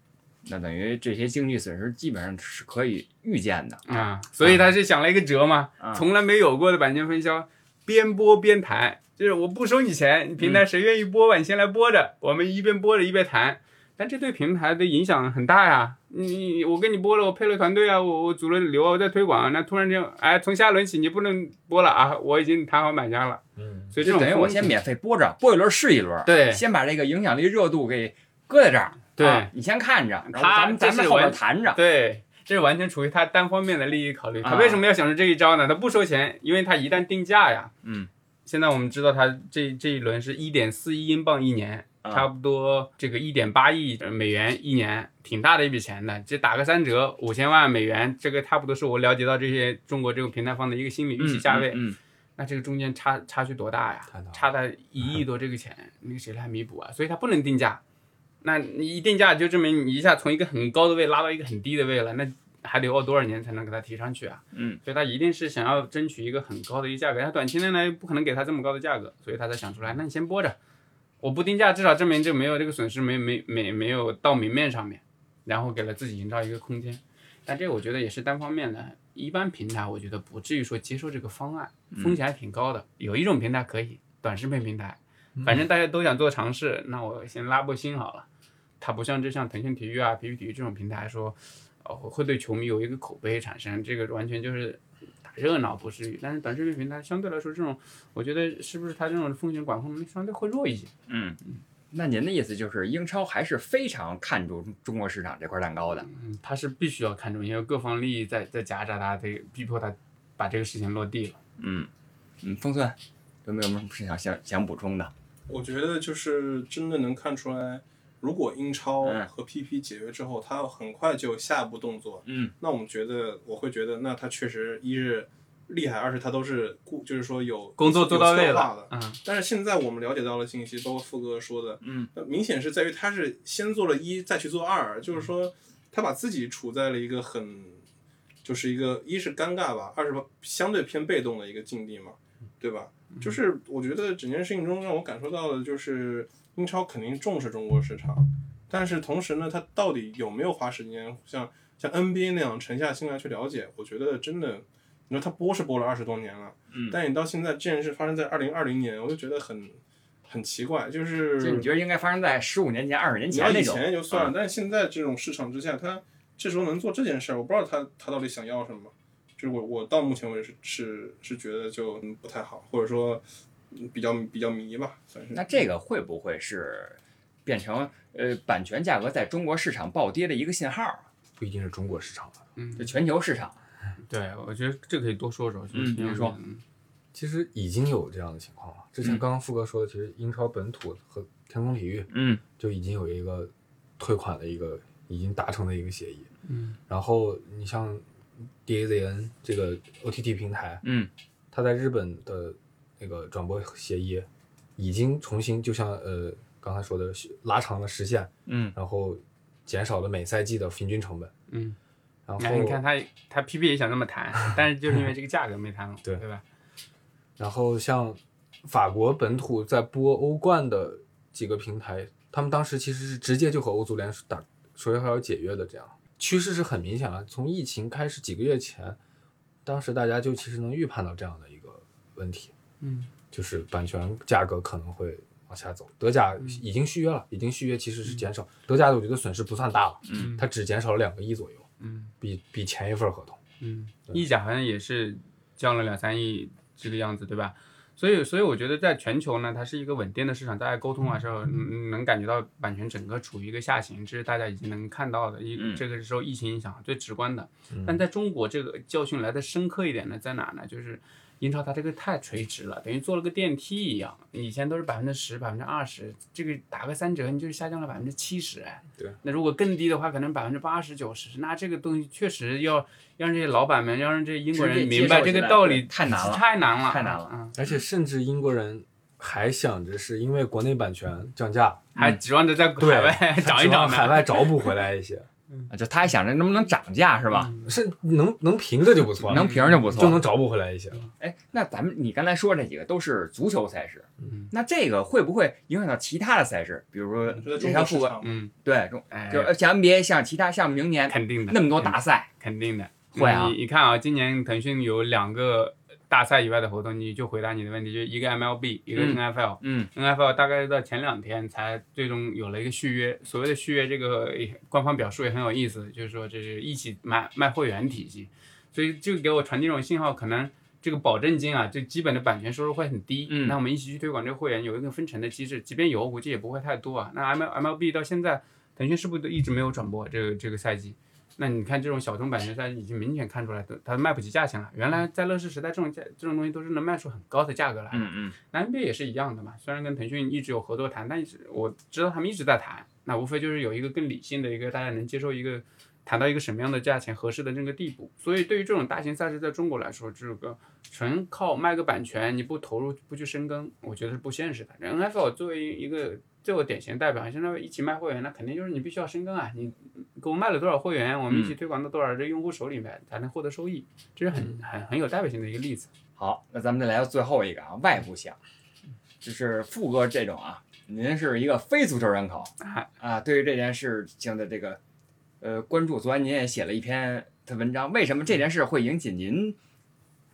那等于这些经济损失基本上是可以预见的。啊。所以他是想了一个辙嘛，啊从来没有过的版权分销，边播边谈，就是我不收你钱，你平台谁愿意播吧，你先来播着，我们一边播着一边谈。但这对平台的影响很大呀！你你我跟你播了，我配了团队啊，我我组了流啊，我在推广，那突然间，哎，从下轮起你不能播了啊！我已经谈好买家了，嗯，所以这种就等于我先免费播着，播一轮是一轮，对先把这个影响力热度给搁在这儿，对啊你先看着，然后咱们咱们后边这是完谈着，对，这是完全处于他单方面的利益考虑。他啊为什么要想出这一招呢？他不收钱，因为他一旦定价呀，嗯，现在我们知道他这这一轮是一点四亿英镑一年，啊差不多这个一点八亿美元一年，挺大的一笔钱的。这打个三折，五千万美元，这个差不多是我了解到这些中国这个平台方的一个心理预期价位。嗯，嗯那这个中间差差距多大呀？差了一亿多这个钱，那个谁来弥补啊？所以他不能定价。那你一定价就证明你一下从一个很高的位拉到一个很低的位了，那还得要多少年才能给它提上去啊？嗯，所以他一定是想要争取一个很高的一个价格，他短期内呢不可能给他这么高的价格，所以他才想出来，那你先播着，我不定价，至少证明就没有这个损失没没没没有到明面上面，然后给了自己营造一个空间。但这个我觉得也是单方面的，一般平台我觉得不至于说接受这个方案，风险还挺高的。有一种平台可以，短视频平台，反正大家都想做尝试，那我先拉波新好了。它不像这像腾讯体育啊、PP 体育这种平台说，呃，会对球迷有一个口碑产生，这个完全就是打热闹不至于。但是短视频平台相对来说，这种我觉得是不是它这种风险管控相对会弱一些？嗯，那您的意思就是英超还是非常看重中国市场这块蛋糕的？嗯，它是必须要看重，因为各方利益在在夹杂它，这逼迫它把这个事情落地了。嗯嗯，风顺有没有什么想想想补充的？我觉得就是真的能看出来，如果英超嗯和 PP 解约之后，他很快就下一步动作，嗯，那我们觉得，我会觉得，那他确实一是厉害，二是他都是固，就是说有工作做到位。了嗯，但是现在我们了解到的信息，包括富哥说的，嗯，那明显是在于他是先做了一，再去做二，就是说他把自己处在了一个很，就是一个一是尴尬吧，二是相对偏被动的一个境地嘛，对吧？就是我觉得整件事情中让我感受到的就是英超肯定重视中国市场，但是同时呢，他到底有没有花时间像像 NBA 那样沉下心来去了解？我觉得真的，你说他播是播了二十多年了，嗯但你到现在这件事发生在二零二零年，我就觉得很很奇怪，就是就你觉得应该发生在十五年前、二十年前那种？前也就算了，嗯但是现在这种市场之下，他这时候能做这件事儿，我不知道他他到底想要什么。就是我我到目前为止是是是觉得就嗯不太好，或者说嗯比较比较迷吧，算是。那这个会不会是变成呃版权价格在中国市场暴跌的一个信号？不一定是中国市场嗯，就全球市场？对，我觉得这可以多说说。就是嗯你说嗯其实已经有这样的情况了。之前刚刚富哥说的，其实英超本土和天空体育嗯就已经有一个退款的一个已经达成的一个协议。嗯然后你像 DAZN 这个 OTT 平台，嗯它在日本的那个转播协议已经重新，就像呃刚才说的，拉长了时限，嗯然后减少了每赛季的平均成本。嗯，然后那你看他他 PP 也想那么谈，但是就是因为这个价格没谈拢，对对吧？然后像法国本土在播欧冠的几个平台，他们当时其实是直接就和欧足联打说要要解约的，这样趋势是很明显了。从疫情开始几个月前，当时大家就其实能预判到这样的一个问题，嗯，就是版权价格可能会往下走。德甲已经续约了，已经续约其实是减少，德甲的我觉得损失不算大了，嗯它只减少了两个亿左右，嗯比比前一份合同。嗯，意甲好像也是降了两三亿这个样子，对吧？所以，所以我觉得在全球呢，它是一个稳定的市场，大家沟通啊时候嗯能感觉到版权整个处于一个下行，这是大家已经能看到的。一嗯这个是受疫情影响最直观的。嗯但在中国这个教训来的深刻一点呢，在哪呢？就是英超它这个太垂直了，等于做了个电梯一样，以前都是百分之十、百分之二十，这个打个三折，你就是下降了百分之七十，哎，对。那如果更低的话，可能百分之八十、九十，那这个东西确实要让这些老板们，要让这些英国人明白这个道理，太难了太难了，太难了嗯，而且甚至英国人还想着是因为国内版权降价，还指望着在海外 涨一涨，海外找补回来一些。就他还想着能不能涨价是吧？是能能平着就不错了，能平着就不错，就能找补回来一些了。哎，那咱们你刚才说这几个都是足球赛事，嗯，那这个会不会影响到其他的赛事？比如说中这项复合，国市场嗯，对中哎就像 NBA，像其他像明年肯定的，那么多大赛，肯定的，会啊你你看啊，今年腾讯有两个大赛以外的活动，你就回答你的问题，就一个 MLB，一个嗯 NFL。嗯 NFL 大概到前两天才最终有了一个续约。所谓的续约，这个官方表述也很有意思，就是说这是一起卖卖会员体系，所以就给我传递一种信号，可能这个保证金啊，最基本的版权收入会很低。嗯那我们一起去推广这个会员，有一个分成的机制，即便有，我估计也不会太多啊。那 M MLB 到现在，腾讯是不是都一直没有转播这个这个赛季？那你看这种小众版权赛已经明显看出来，它卖不起价钱了。原来在乐视时代，这种价这种东西都是能卖出很高的价格来的。嗯嗯那 NBA 也是一样的嘛，虽然跟腾讯一直有合作谈，但是我知道他们一直在谈，那无非就是有一个更理性的一个大家能接受一个谈到一个什么样的价钱合适的那个地步。所以对于这种大型赛事，在中国来说，这个纯靠卖个版权，你不投入不去深耕，我觉得是不现实的。NFL 作为一个最后典型代表，现在一起卖会员，那肯定就是你必须要深耕啊，你给我卖了多少会员，我们一起推广到多少这用户手里面，才能获得收益，这是很很很有代表性的一个例子。好，那咱们再来到最后一个啊，外部项，就是富哥这种啊，您是一个非足球人口啊啊，对于这件事情的这个呃关注，昨天您也写了一篇的文章，为什么这件事会引起您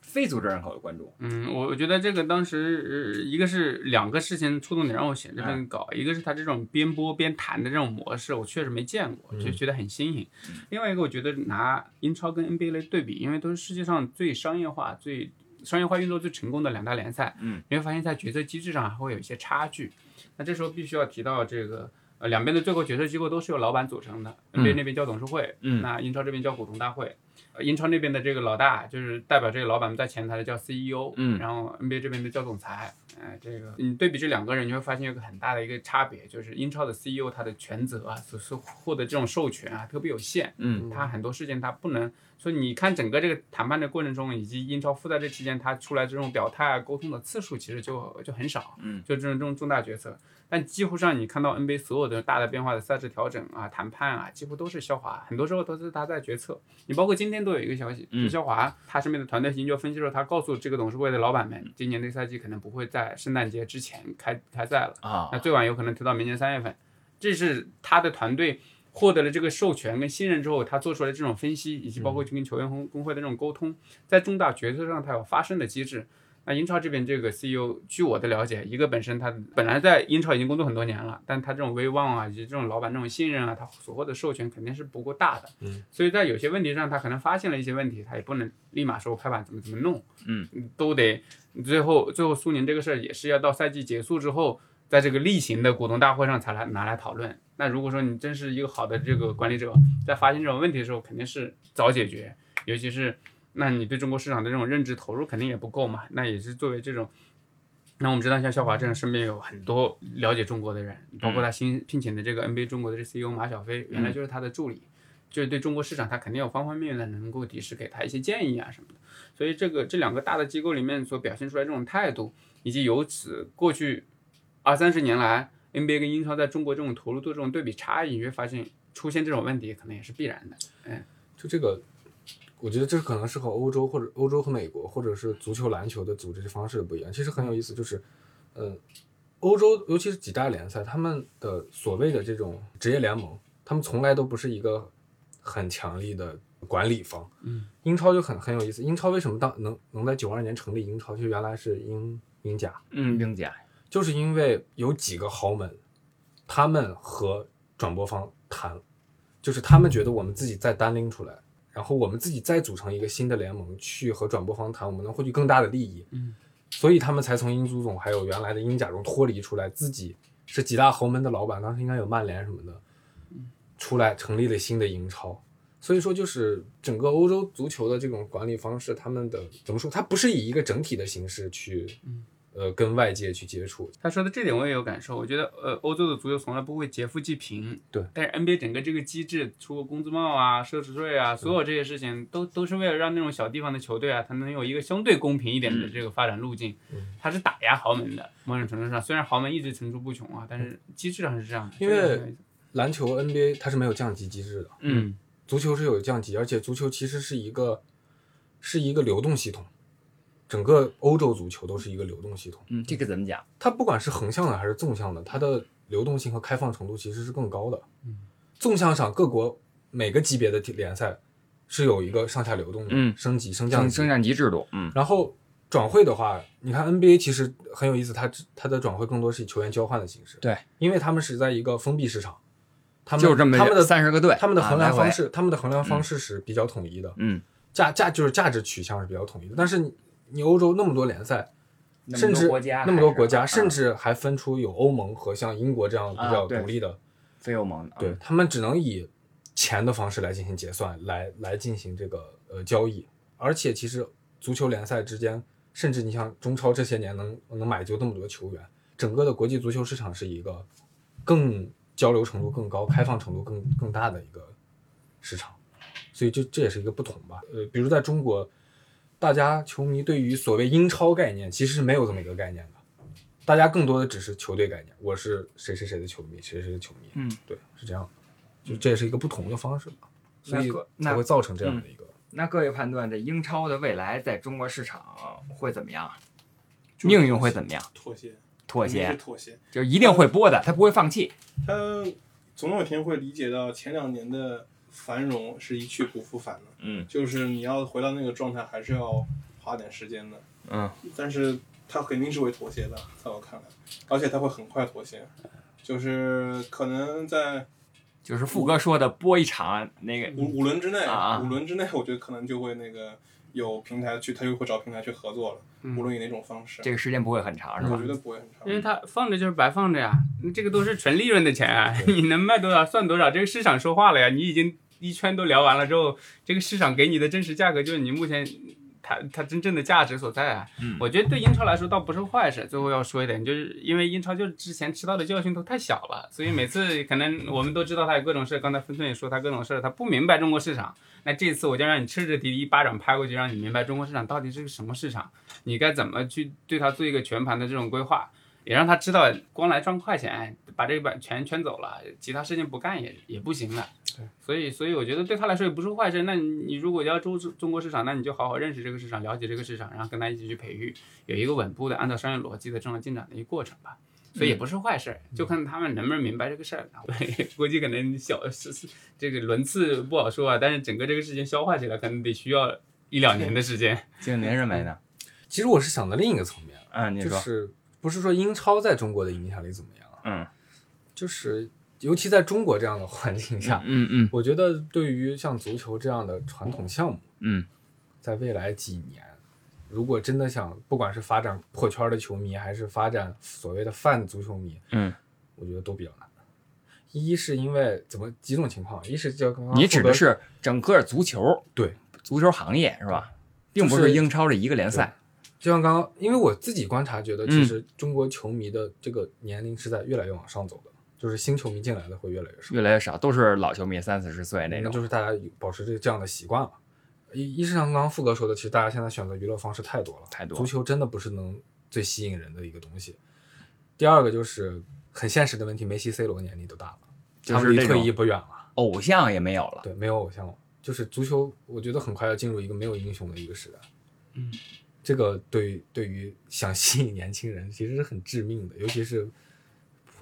非组织人口的关注？嗯，我我觉得这个当时、呃、一个是两个事情触动点让我写这份稿，一个是他这种边播边谈的这种模式，我确实没见过，就觉得很新颖。另外一个，我觉得拿英超跟 NBA 来对比，因为都是世界上最商业化、最商业化运作最成功的两大联赛，嗯，你会发现在决策机制上还会有一些差距。那这时候必须要提到这个。呃，两边的最后决策机构都是由老板组成的，NBA 那边叫董事会，嗯那英超这边叫股东大会。呃，英超那边的这个老大就是代表这个老板们在前台的叫 CEO，嗯然后 NBA 这边的叫总裁。哎，这个你对比这两个人，你会发现有个很大的一个差别，就是英超的 CEO 他的权责啊，所是获得这种授权啊特别有限，嗯他很多事情他不能。所以你看整个这个谈判的过程中，以及英超复赛这期间，他出来这种表态啊、沟通的次数其实就就很少，嗯，就这种这种重大决策。但几乎上你看到 NBA 所有的大的变化的赛制调整啊、谈判啊，几乎都是肖华，很多时候都是他在决策。你包括今天都有一个消息，嗯就肖华他身边的团队研究分析说，他告诉这个董事会的老板们，今年这个赛季可能不会在圣诞节之前开开赛了，啊那最晚有可能推到明年三月份。这是他的团队获得了这个授权跟信任之后，他做出来这种分析，以及包括去跟球员工工会的这种沟通，在重大决策上他有发声的机制。那英超这边这个 CEO，据我的了解，一个本身他本来在英超已经工作很多年了，但他这种威望啊，以及这种老板这种信任啊，他所获得授权肯定是不够大的。嗯，所以在有些问题上，他可能发现了一些问题，他也不能立马说拍板怎么怎么弄。嗯，都得最后最后苏宁这个事儿也是要到赛季结束之后，在这个例行的股东大会上才来拿来讨论。那如果说你真是一个好的这个管理者，在发现这种问题的时候，肯定是早解决，尤其是。那你对中国市场的这种认知投入肯定也不够嘛，那也是作为这种，那我们知道像肖华这样身边有很多了解中国的人，包括他新聘请的这个 NBA 中国的这 CEO 马小飞，原来就是他的助理，就是对中国市场他肯定有方方面面的能够及时给他一些建议啊什么的，所以这个这两个大的机构里面所表现出来这种态度，以及由此过去二三十年来 NBA 跟英超在中国这种投入度这种对比差异，你会发现出现这种问题可能也是必然的，哎。就这个，我觉得这可能是和欧洲或者欧洲和美国或者是足球、篮球的组织方式不一样。其实很有意思，就是，呃，欧洲尤其是几大联赛，他们的所谓的这种职业联盟，他们从来都不是一个很强力的管理方。嗯，英超就很很有意思。英超为什么当能能在九二年成立英超？就原来是英英甲，嗯，英甲，就是因为有几个豪门，他们和转播方谈，就是他们觉得我们自己再单拎出来，然后我们自己再组成一个新的联盟，去和转播方谈，我们能获取更大的利益。嗯，所以他们才从英足总还有原来的英甲中脱离出来，自己是几大豪门的老板，当时应该有曼联什么的，出来成立了新的英超。所以说，就是整个欧洲足球的这种管理方式，他们的怎么说？它不是以一个整体的形式去，呃，跟外界去接触。他说的这点我也有感受，我觉得呃，欧洲的足球从来不会劫富济贫，对。但是 NBA 整个这个机制，出工资帽啊、奢侈税啊，所有这些事情都都是为了让那种小地方的球队啊，它能有一个相对公平一点的这个发展路径。嗯它是打压豪门的，某种程度上，虽然豪门一直层出不穷啊，但是机制上是这样的。因为篮球 NBA 它是没有降级机制的，嗯足球是有降级，而且足球其实是一个是一个流动系统，整个欧洲足球都是一个流动系统。嗯，这个怎么讲？它不管是横向的还是纵向的，它的流动性和开放程度其实是更高的。嗯纵向上各国每个级别的联赛是有一个上下流动的，嗯升级升降级。升升降级制度，嗯然后转会的话，你看 NBA 其实很有意思，它它的转会更多是以球员交换的形式。对，因为他们是在一个封闭市场，他们就这么他们的三十个队，他们的衡量方式，他们的衡量方式是比较统一的，嗯，价价就是价值取向是比较统一的。但是你你欧洲那么多联赛，甚至那么多国家，甚至还分出有欧盟和像英国这样比较独立的，非欧盟的，对他们只能以钱的方式来进行结算，来来进行这个呃交易。而且其实足球联赛之间，甚至你像中超这些年能能买就那么多球员，整个的国际足球市场是一个更交流程度更高、开放程度更更大的一个市场，所以这这也是一个不同吧。呃，比如在中国，大家球迷对于所谓英超概念其实是没有这么一个概念的，大家更多的只是球队概念，我是谁谁谁的球迷，谁谁的球迷，嗯，对，是这样的，就这也是一个不同的方式吧，所以才会造成这样的一个。那各位判断，这英超的未来在中国市场会怎么样？命运会怎么样？妥协，妥协，妥协。就是一定会播的，他不会放弃。他总有一天会理解到前两年的繁荣是一去不复返的，嗯就是你要回到那个状态，还是要花点时间的。嗯，但是他肯定是会妥协的，在我看来，而且他会很快妥协，就是可能在就是富哥说的播一场那个，五五轮之内，啊啊五轮之内，我觉得可能就会那个有平台去，他就会找平台去合作了，无论以哪种方式，这个时间不会很长，是吧我觉？得不会很长。因为它放着就是白放着呀，这个都是纯利润的钱啊，你能卖多少算多少，这个市场说话了呀。你已经一圈都聊完了之后，这个市场给你的真实价格就是你目前它它真正的价值所在啊。嗯我觉得对英超来说倒不是坏事。最后要说一点，就是因为英超就是之前吃到的教训都太小了，所以每次可能我们都知道他有各种事，刚才分寸也说他各种事，他不明白中国市场。那这次我就让你彻彻底底一巴掌拍过去，让你明白中国市场到底是个什么市场，你该怎么去对它做一个全盘的这种规划。也让他知道，光来赚快钱，把这个把钱圈走了，其他事情不干也也不行的。所以所以我觉得对他来说也不是坏事。那你你如果要中中国市场，那你就好好认识这个市场，了解这个市场，然后跟他一起去培育，有一个稳步的按照商业逻辑的正常进展的一个过程吧。所以也不是坏事，就看他们能不能明白这个事儿。对，估计可能小是是这个轮次不好说啊，但是整个这个事情消化起来，可能得需要一两年的时间。就您认为呢？其实我是想的另一个层面，嗯，你说，就是不是说英超在中国的影响力怎么样啊，嗯就是尤其在中国这样的环境下，嗯嗯我觉得对于像足球这样的传统项目，嗯在未来几年，如果真的想，不管是发展破圈的球迷，还是发展所谓的泛足球迷，嗯，我觉得都比较难。一是因为怎么几种情况，一是就刚刚你指的是整个足球，对足球行业是吧？并不是是英超这一个联赛。就像刚刚，因为我自己观察，觉得嗯其实中国球迷的这个年龄是在越来越往上走的，就是新球迷进来的会越来越少，越来越少，都是老球迷，三四十岁那种。就是大家保持这这样的习惯了。一一是像刚刚富哥说的，其实大家现在选择娱乐方式太多了，太多足球真的不是能最吸引人的一个东西。第二个就是很现实的问题，梅西、C 罗年龄都大了，他们离退役不远了，偶像也没有了。对，没有偶像了。就是足球，我觉得很快要进入一个没有英雄的一个时代。嗯，这个对对于想吸引年轻人，其实是很致命的，尤其是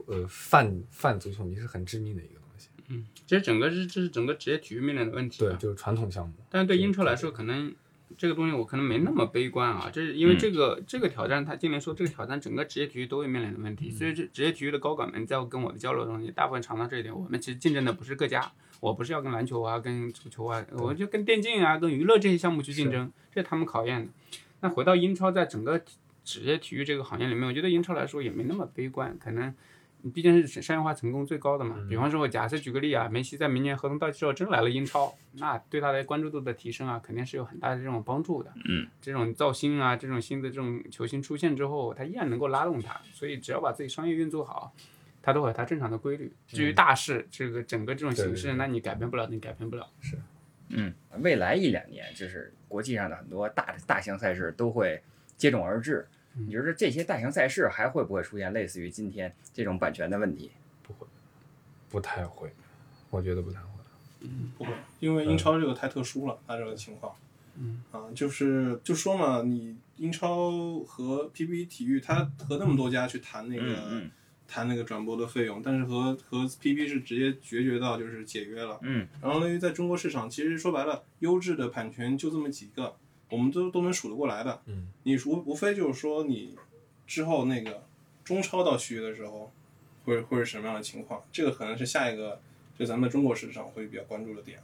呃泛泛足球迷是很致命的一个东西。嗯，其实整个是这是整个职业体育面临的问题、对，。就是传统项目。但是对英超来说，可能这个东西我可能没那么悲观啊，这是因为这个、这个挑战，他今年说这个挑战整个职业体育都会面临的问题，所以这职业体育的高管们在我跟我的交流中，也大部分尝到这一点。我们其实竞争的不是各家，我不是要跟篮球啊、跟足球啊，我就跟电竞啊、跟娱乐这些项目去竞争，这是他们考验的。那回到英超，在整个职业体育这个行业里面，我觉得英超来说也没那么悲观，可能你。毕竟是商业化成功最高的嘛。比方说，我假设举个例啊，梅西在明年合同到期之后真来了英超，那对他的关注度的提升啊，肯定是有很大的这种帮助的。嗯，这种造星啊，这种新的这种球星出现之后，他依然能够拉动他，所以只要把自己商业运作好，它都有它正常的规律。至于大势，这个整个这种形势，对对对那你改变不了，你改变不了。嗯，未来一两年，就是国际上的很多大的大型赛事都会接踵而至。你觉得这些大型赛事还会不会出现类似于今天这种版权的问题？不会，不太会，我觉得不太会。嗯不会，因为英超这个太特殊了，它这个情况。嗯啊，就是就说嘛，你英超和 PP 体育，它和那么多家去谈那个、嗯嗯谈那个转播的费用，但是和和 PP 是直接决绝到就是解约了。嗯然后呢，在中国市场，其实说白了，优质的版权就这么几个，我们都都能数得过来的。嗯，你无无非就是说你之后那个中超到续约的时候，会会是什么样的情况？这个可能是下一个就咱们中国市场会比较关注的点。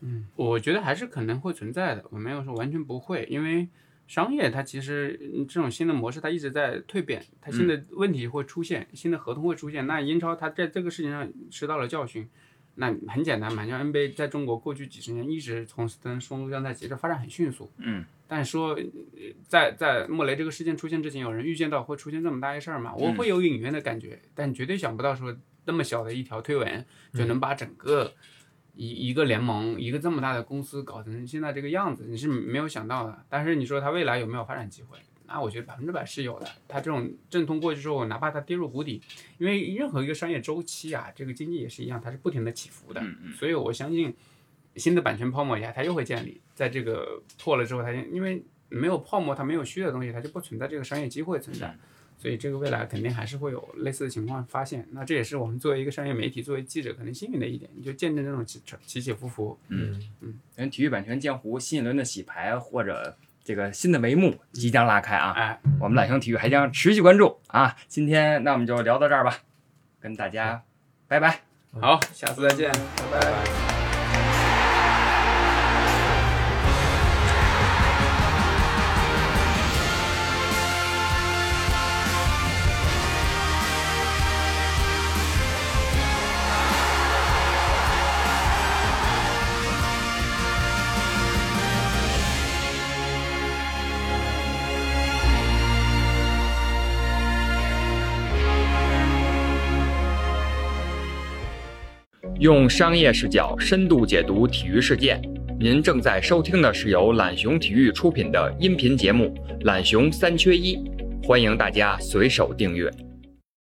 嗯，我觉得还是可能会存在的，我没有说完全不会，因为商业它其实嗯这种新的模式它一直在蜕变，它新的问题会出现，新的合同会出现。那英超它在这个事情上吃到了教训，那很简单嘛，像 NBA 在中国过去几十年一直从跟双陆将在其实发展很迅速，嗯，但是说呃在在莫雷这个事件出现之前，有人预见到会出现这么大一事儿嘛？我会有隐约的感觉，但绝对想不到说那么小的一条推文就能把整个。一一个联盟，一个这么大的公司搞成现在这个样子，你是没有想到的。但是你说它未来有没有发展机会？那我觉得百分之百是有的。它这种阵痛过去之后，哪怕它跌入谷底，因为任何一个商业周期啊，这个经济也是一样，它是不停的起伏的。所以我相信新的版权泡沫一下，它又会建立。在这个破了之后，它因为没有泡沫，它没有虚的东西，它就不存在这个商业机会存在。所以这个未来肯定还是会有类似的情况发现。那这也是我们作为一个商业媒体，作为记者可能幸运的一点，你就见证这种起起起伏伏。嗯嗯跟体育版权江湖新一轮的洗牌或者这个新的帷幕即将拉开啊！哎，我们懒熊体育还将持续关注啊！今天那我们就聊到这儿吧，跟大家拜拜。好，下次再见，拜拜。用商业视角深度解读体育事件。您正在收听的是由懒熊体育出品的音频节目《懒熊三缺一》，欢迎大家随手订阅。